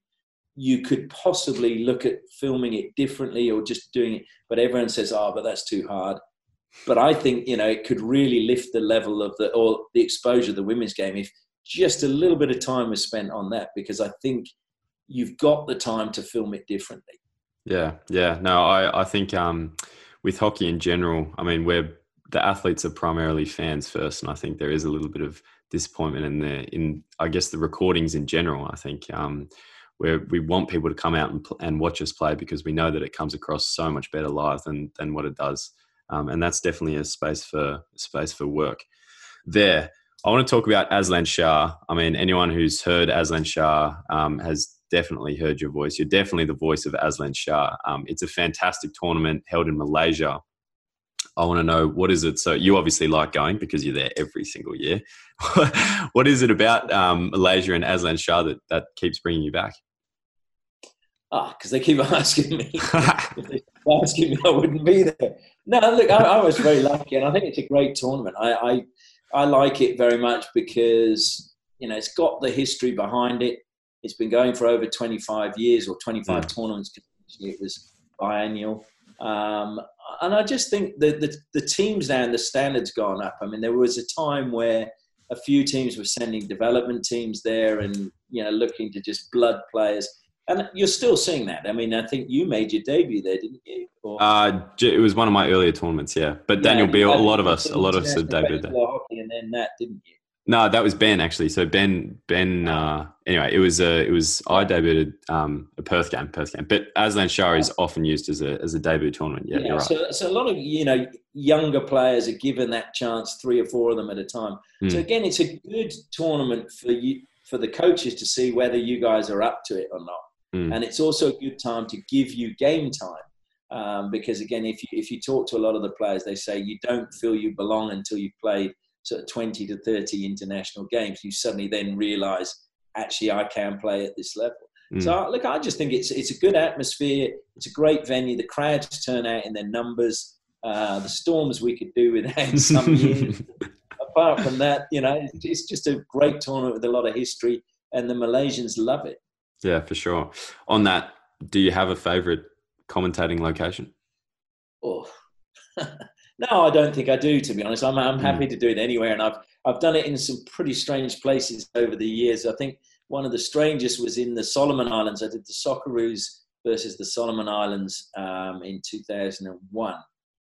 you could possibly look at filming it differently or just doing it. But everyone says, "Oh, but that's too hard." But I think you know it could really lift the level of the or the exposure of the women's game if just a little bit of time was spent on that. Because I think you've got the time to film it differently. Yeah, yeah. No, I I think um, with hockey in general, I mean, we're the athletes are primarily fans first, and I think there is a little bit of disappointment in the in I guess the recordings in general. I think um, where we want people to come out and, and watch us play because we know that it comes across so much better live than than what it does, um, and that's definitely a space for space for work. There, I want to talk about Azlan Shah. I mean, anyone who's heard Azlan Shah um, has definitely heard your voice. You're definitely the voice of Azlan Shah. Um, it's a fantastic tournament held in Malaysia I want to know what is it. So you obviously like going because you're there every single year. what is it about um, Malaysia and Azlan Shah that, that keeps bringing you back? Ah, oh, because they keep asking me. asking me, I wouldn't be there. No, look, I, I, was very lucky, and I think it's a great tournament. I, I, I like it very much because you know it's got the history behind it. It's been going for over 25 years or 25 mm. tournaments. It was biennial. Um, and I just think that the, the teams now and the standards gone up. I mean, there was a time where a few teams were sending development teams there and you know looking to just blood players. And you're still seeing that. I mean, I think you made your debut there, didn't you? Or, uh, it was one of my earlier tournaments, yeah. But Daniel yeah, Beale, a lot of us, a lot of us have debuted there. And then that, didn't you? No, that was Ben actually. So Ben, Ben. Uh, anyway, it was a, it was I debuted um, a Perth game, Perth game. But Azlan Shah is often used as a as a debut tournament. Yeah, yeah right. so, so a lot of you know younger players are given that chance, three or four of them at a time. Mm. So hmm. again, it's a good tournament for you for the coaches to see whether you guys are up to it or not. Mm. And it's also a good time to give you game time. Um, because again, if you if you talk to a lot of the players, they say you don't feel you belong until you've played sort of 20 to 30 international games, you suddenly then realize, actually, I can play at this level. Mm. So, look, I just think it's, it's a good atmosphere. It's a great venue. The crowds turn out in their numbers. Uh, the storms we could do without some years. Apart from that, you know, it's just a great tournament with a lot of history, and the Malaysians love it. Yeah, for sure. On that, do you have a favorite commentating location? Oh, No, I don't think I do. To be honest, I'm I'm happy mm. to do it anywhere, and I've I've done it in some pretty strange places over the years. I think one of the strangest was in the Solomon Islands. I did the Socceroos versus the Solomon Islands um, in 2001,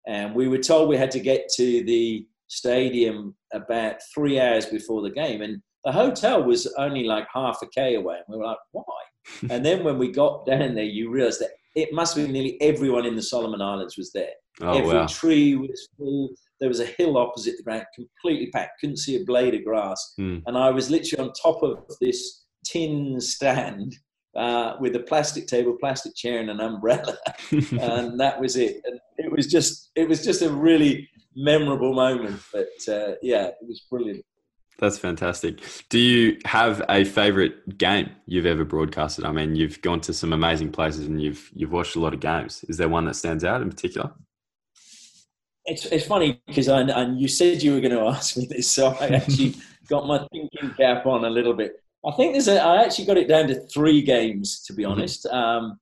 and we were told we had to get to the stadium about three hours before the game, and the hotel was only like half a k away, and we were like, why? and then when we got down there, you realise that it must be nearly everyone in the Solomon Islands was there. Oh, Every wow. tree was full. There was a hill opposite the ground, completely packed. Couldn't see a blade of grass. Mm. And I was literally on top of this tin stand uh, with a plastic table, plastic chair, and an umbrella, and that was it. And it was just, it was just a really memorable moment. But uh, yeah, it was brilliant. That's fantastic. Do you have a favorite game you've ever broadcasted? I mean, you've gone to some amazing places and you've you've watched a lot of games. Is there one that stands out in particular? It's it's funny because I and you said you were going to ask me this, so I actually got my thinking cap on a little bit. I think there's a. I actually got it down to three games, to be mm-hmm. honest. Mm-hmm. Um,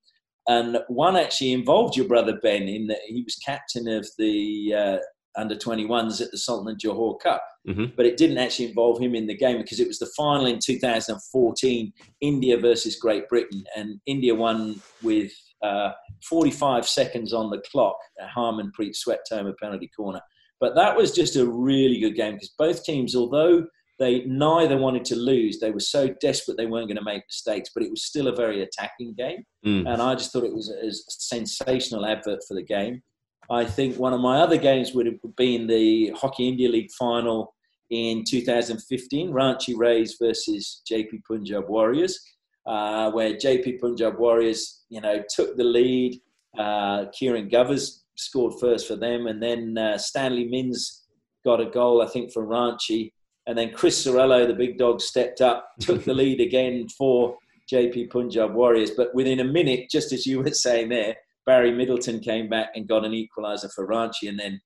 and one actually involved your brother Ben in that he was captain of the uh, under 21s at the Sultan of Johor Cup. Mm-hmm. But it didn't actually involve him in the game because it was the final in 2014, India versus Great Britain. And India won with uh, 45 seconds on the clock. Harmanpreet swept home a penalty corner. But that was just a really good game because both teams, although they neither wanted to lose, they were so desperate they weren't going to make mistakes. But it was still a very attacking game. Mm. And I just thought it was a, a sensational advert for the game. I think one of my other games would have been the Hockey India League final in 2015, Ranchi Rays versus JP Punjab Warriors, uh, where JP Punjab Warriors, you know, took the lead. Uh, Kieran Govers scored first for them, and then uh, Stanley Minns got a goal, I think, for Ranchi. And then Chris Ciriello, the big dog, stepped up, took the lead again for JP Punjab Warriors. But within a minute, just as you were saying there, Barry Middleton came back and got an equaliser for Ranchi, and then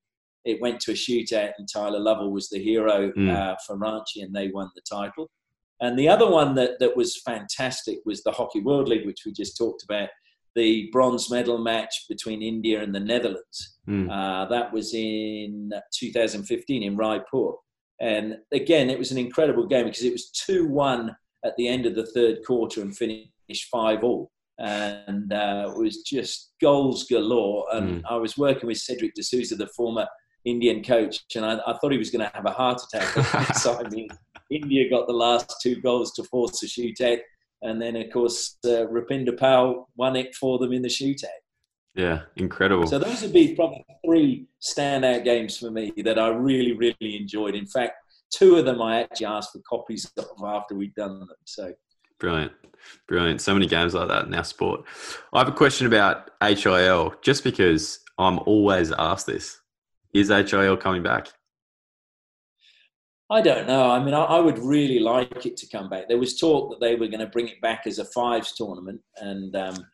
it went to a shootout, and Tyler Lovell was the hero mm. uh, for Ranchi, and they won the title. And the other one that, that was fantastic was the Hockey World League, which we just talked about, the bronze medal match between India and the Netherlands. Mm. Uh, that was in 2015 in Raipur. And again, it was an incredible game because it was 2 1 at the end of the third quarter and finished 5 all. And uh, it was just goals galore. And mm. I was working with Cedric D'Souza, the former Indian coach, and I, I thought he was going to have a heart attack. so, I mean, India got the last two goals to force a shootout. And then, of course, uh, Rupinder Pal won it for them in the shootout. Yeah, incredible. So those would be probably three standout games for me that I really, really enjoyed. In fact, two of them I actually asked for copies of after we'd done them. So brilliant, brilliant. So many games like that in our sport. I have a question about HIL, just because I'm always asked this: Is HIL coming back? I don't know. I mean, I, I, would really like it to come back. There was talk that they were going to bring it back as a fives tournament, and um,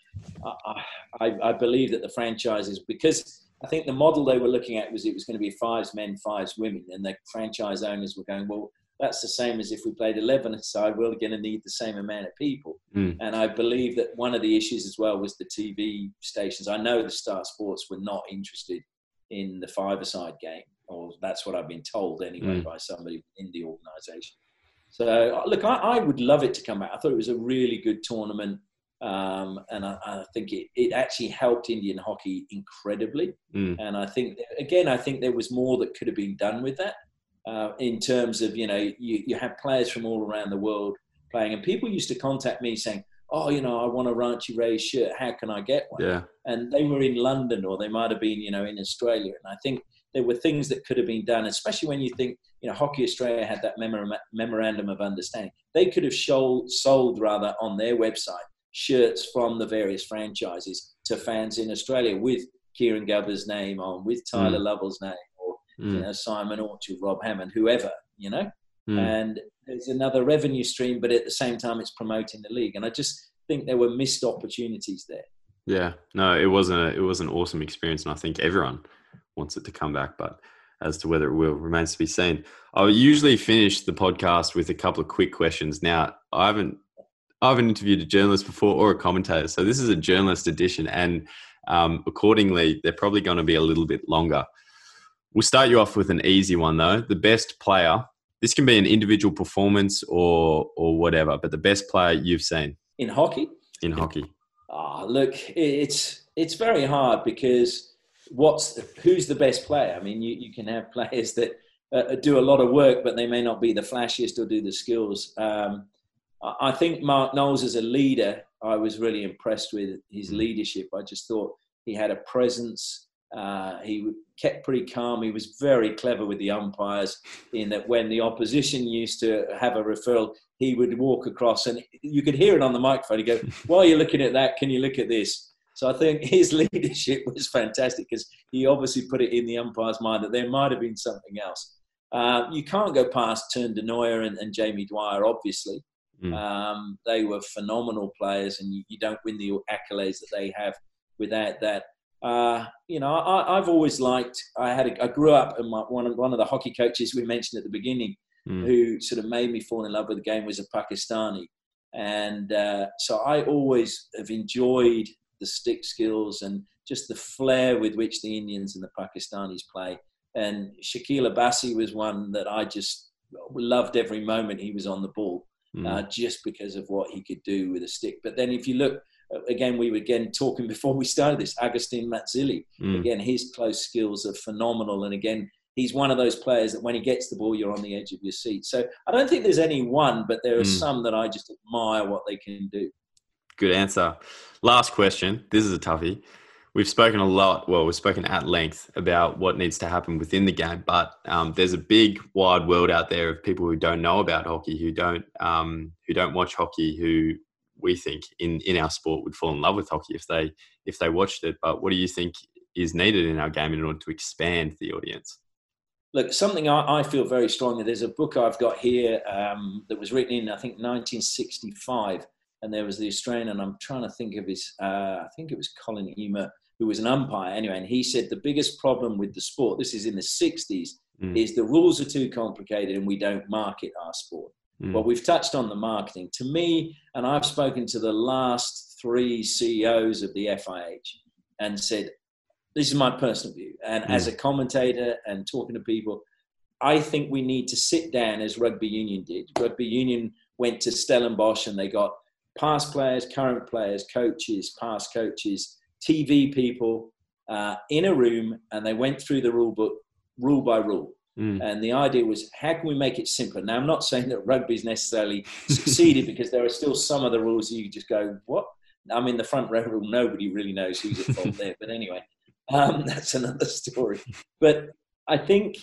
I, I, I, believe that the franchises, because I think the model they were looking at was it was going to be fives men, fives women, and the franchise owners were going, well, that's the same as if we played 11 aside, we're going to need the same amount of people. Mm. And I believe that one of the issues as well was the TV stations. I know the Star Sports were not interested in the five-a-side game or that's what I've been told anyway mm. by somebody in the organisation. So look, I, I, would love it to come back. I thought it was a really good tournament, um, and I, I, think it, it actually helped Indian hockey incredibly. Mm. And I think again, I think there was more that could have been done with that. Uh, in terms of you know you, you have players from all around the world playing, and people used to contact me saying, "Oh, you know, I want a Ranchi Rays shirt. How can I get one?" Yeah. And they were in London, or they might have been, you know, in Australia. And I think there were things that could have been done, especially when you think, you know, Hockey Australia had that memorandum of understanding. They could have sold, sold rather on their website shirts from the various franchises to fans in Australia with Kieran Govers' name on, with Tyler mm. Lovell's name, mm. you know Simon Orchard, Rob Hammond, whoever, you know. Mm. And there's another revenue stream, but at the same time, it's promoting the league. And I just think there were missed opportunities there. Yeah, no, it wasn't. A, it was an awesome experience, and I think everyone wants it to come back, but as to whether it will remains to be seen. I usually finish the podcast with a couple of quick questions. Now, I haven't I haven't interviewed a journalist before or a commentator, so this is a journalist edition, and um, accordingly, they're probably going to be a little bit longer. We'll start you off with an easy one though. The best player. This can be an individual performance or or whatever, but the best player you've seen in hockey. In hockey. Ah, oh, look, it's it's very hard because what's who's the best player? I mean, you, you can have players that uh, do a lot of work, but they may not be the flashiest or do the skills. Um, I think Mark Knowles as a leader, I was really impressed with his mm. leadership. I just thought he had a presence. Uh, he kept pretty calm. He was very clever with the umpires in that when the opposition used to have a referral, he would walk across and you could hear it on the microphone. He'd go, While you're looking at that, can you look at this? So I think his leadership was fantastic because he obviously put it in the umpire's mind that there might have been something else. Uh, you can't go past Teun de Nooijer and, and Jamie Dwyer, obviously. Mm. Um, they were phenomenal players, and you, you, don't win the accolades that they have without that. Uh, you know, I, have always liked. I had. A, I grew up, and my, one of one of the hockey coaches we mentioned at the beginning, mm. who sort of made me fall in love with the game, was a Pakistani, and uh, so I always have enjoyed the stick skills and just the flair with which the Indians and the Pakistanis play. And Shakeel Abbasi was one that I just loved every moment he was on the ball, mm. uh, just because of what he could do with a stick. But then if you look, again, we were again talking before we started this, Agustin Mazzilli, mm. again, his close skills are phenomenal. And again, he's one of those players that when he gets the ball, you're on the edge of your seat. So I don't think there's any one, but there are mm. some that I just admire what they can do. Good answer. Last question. This is a toughie. We've spoken a lot, well, we've spoken at length about what needs to happen within the game, but um, there's a big, wide world out there of people who don't know about hockey, who don't, um, who don't watch hockey, who we think in, in our sport would fall in love with hockey if they if they watched it. But what do you think is needed in our game in order to expand the audience? Look, something I, I feel very strongly. There's a book I've got here um, that was written in I think 1965 and there was the Australian, and I'm trying to think of his, uh, I think it was Colin Emer, who was an umpire anyway, and he said the biggest problem with the sport, this is in the 60s, mm. is the rules are too complicated and we don't market our sport. Mm. Well, we've touched on the marketing. To me, and I've spoken to the last three CEOs of the FIH and said, this is my personal view. And mm. as a commentator and talking to people, I think we need to sit down as rugby union did. Rugby union went to Stellenbosch and they got past players, current players, coaches, past coaches, TV people uh, in a room, and they went through the rule book rule by rule. Mm. And the idea was, how can we make it simpler? Now, I'm not saying that rugby's necessarily succeeded because there are still some of the rules you just go, what? I'm in the front row rule. Nobody really knows who's at fault there. But anyway, um, that's another story. But I think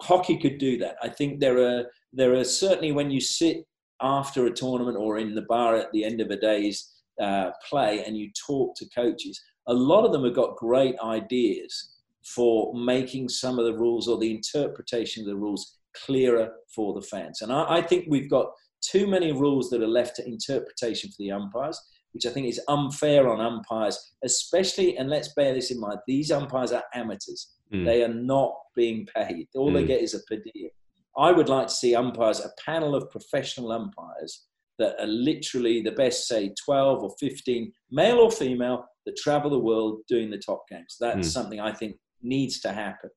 hockey could do that. I think there are there are certainly when you sit after a tournament or in the bar at the end of a day's uh, play and you talk to coaches, a lot of them have got great ideas for making some of the rules or the interpretation of the rules clearer for the fans. And I, I think we've got too many rules that are left to interpretation for the umpires, which I think is unfair on umpires, especially, and let's bear this in mind, these umpires are amateurs. Mm. They are not being paid. All mm. they get is a per diem. I would like to see umpires, a panel of professional umpires that are literally the best, say, 12 or 15, male or female, that travel the world doing the top games. That's mm. something I think needs to happen.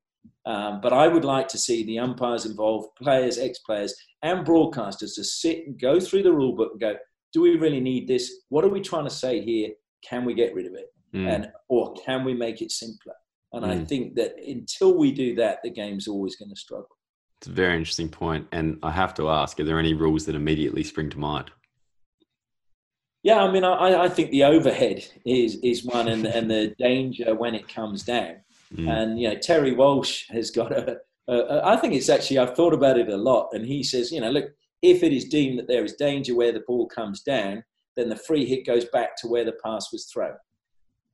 Um, but I would like to see the umpires involved, players, ex players, and broadcasters to sit and go through the rule book and go, do we really need this? What are we trying to say here? Can we get rid of it? Mm. And or can we make it simpler? And mm. I think that until we do that, the game's always going to struggle. It's a very interesting point. And I have to ask, are there any rules that immediately spring to mind? Yeah, I mean, I, I think the overhead is is one, and and the danger when it comes down. Mm. And you know, Terry Walsh has got a, a, a. I think it's actually I've thought about it a lot, and he says, you know, look, if it is deemed that there is danger where the ball comes down, then the free hit goes back to where the pass was thrown.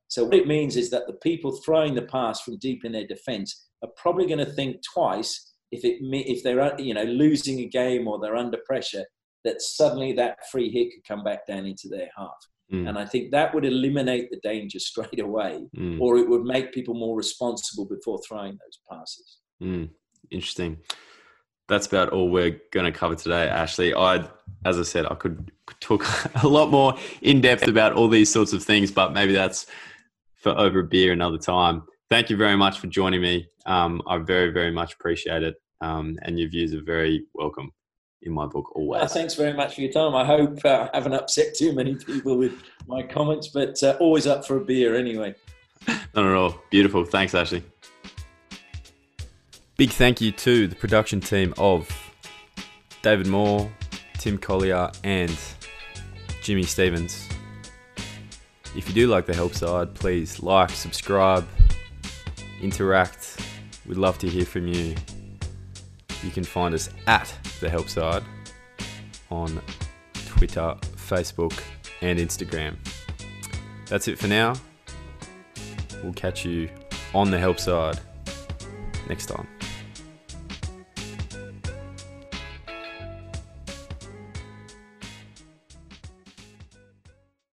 So what it means is that the people throwing the pass from deep in their defence are probably going to think twice if it if they're you know losing a game or they're under pressure that suddenly that free hit could come back down into their half. Mm. And I think that would eliminate the danger straight away, mm. or it would make people more responsible before throwing those passes. Mm. Interesting. That's about all we're going to cover today, Ashley. I, as I said, I could, could talk a lot more in depth about all these sorts of things, but maybe that's for over a beer another time. Thank you very much for joining me. Um, I very, very much appreciate it. Um, and your views are very welcome in my book always. Well, thanks very much for your time. I hope uh, I haven't upset too many people with my comments, but uh, always up for a beer anyway. Not at all. Beautiful. Thanks, Ashley. Big thank you to the production team of David Moore, Tim Collier, and Jimmy Stevens. If you do like the help side, please like, subscribe, interact. We'd love to hear from you. You can find us at the help side on Twitter, Facebook, and Instagram. That's it for now. We'll catch you on the help side next time.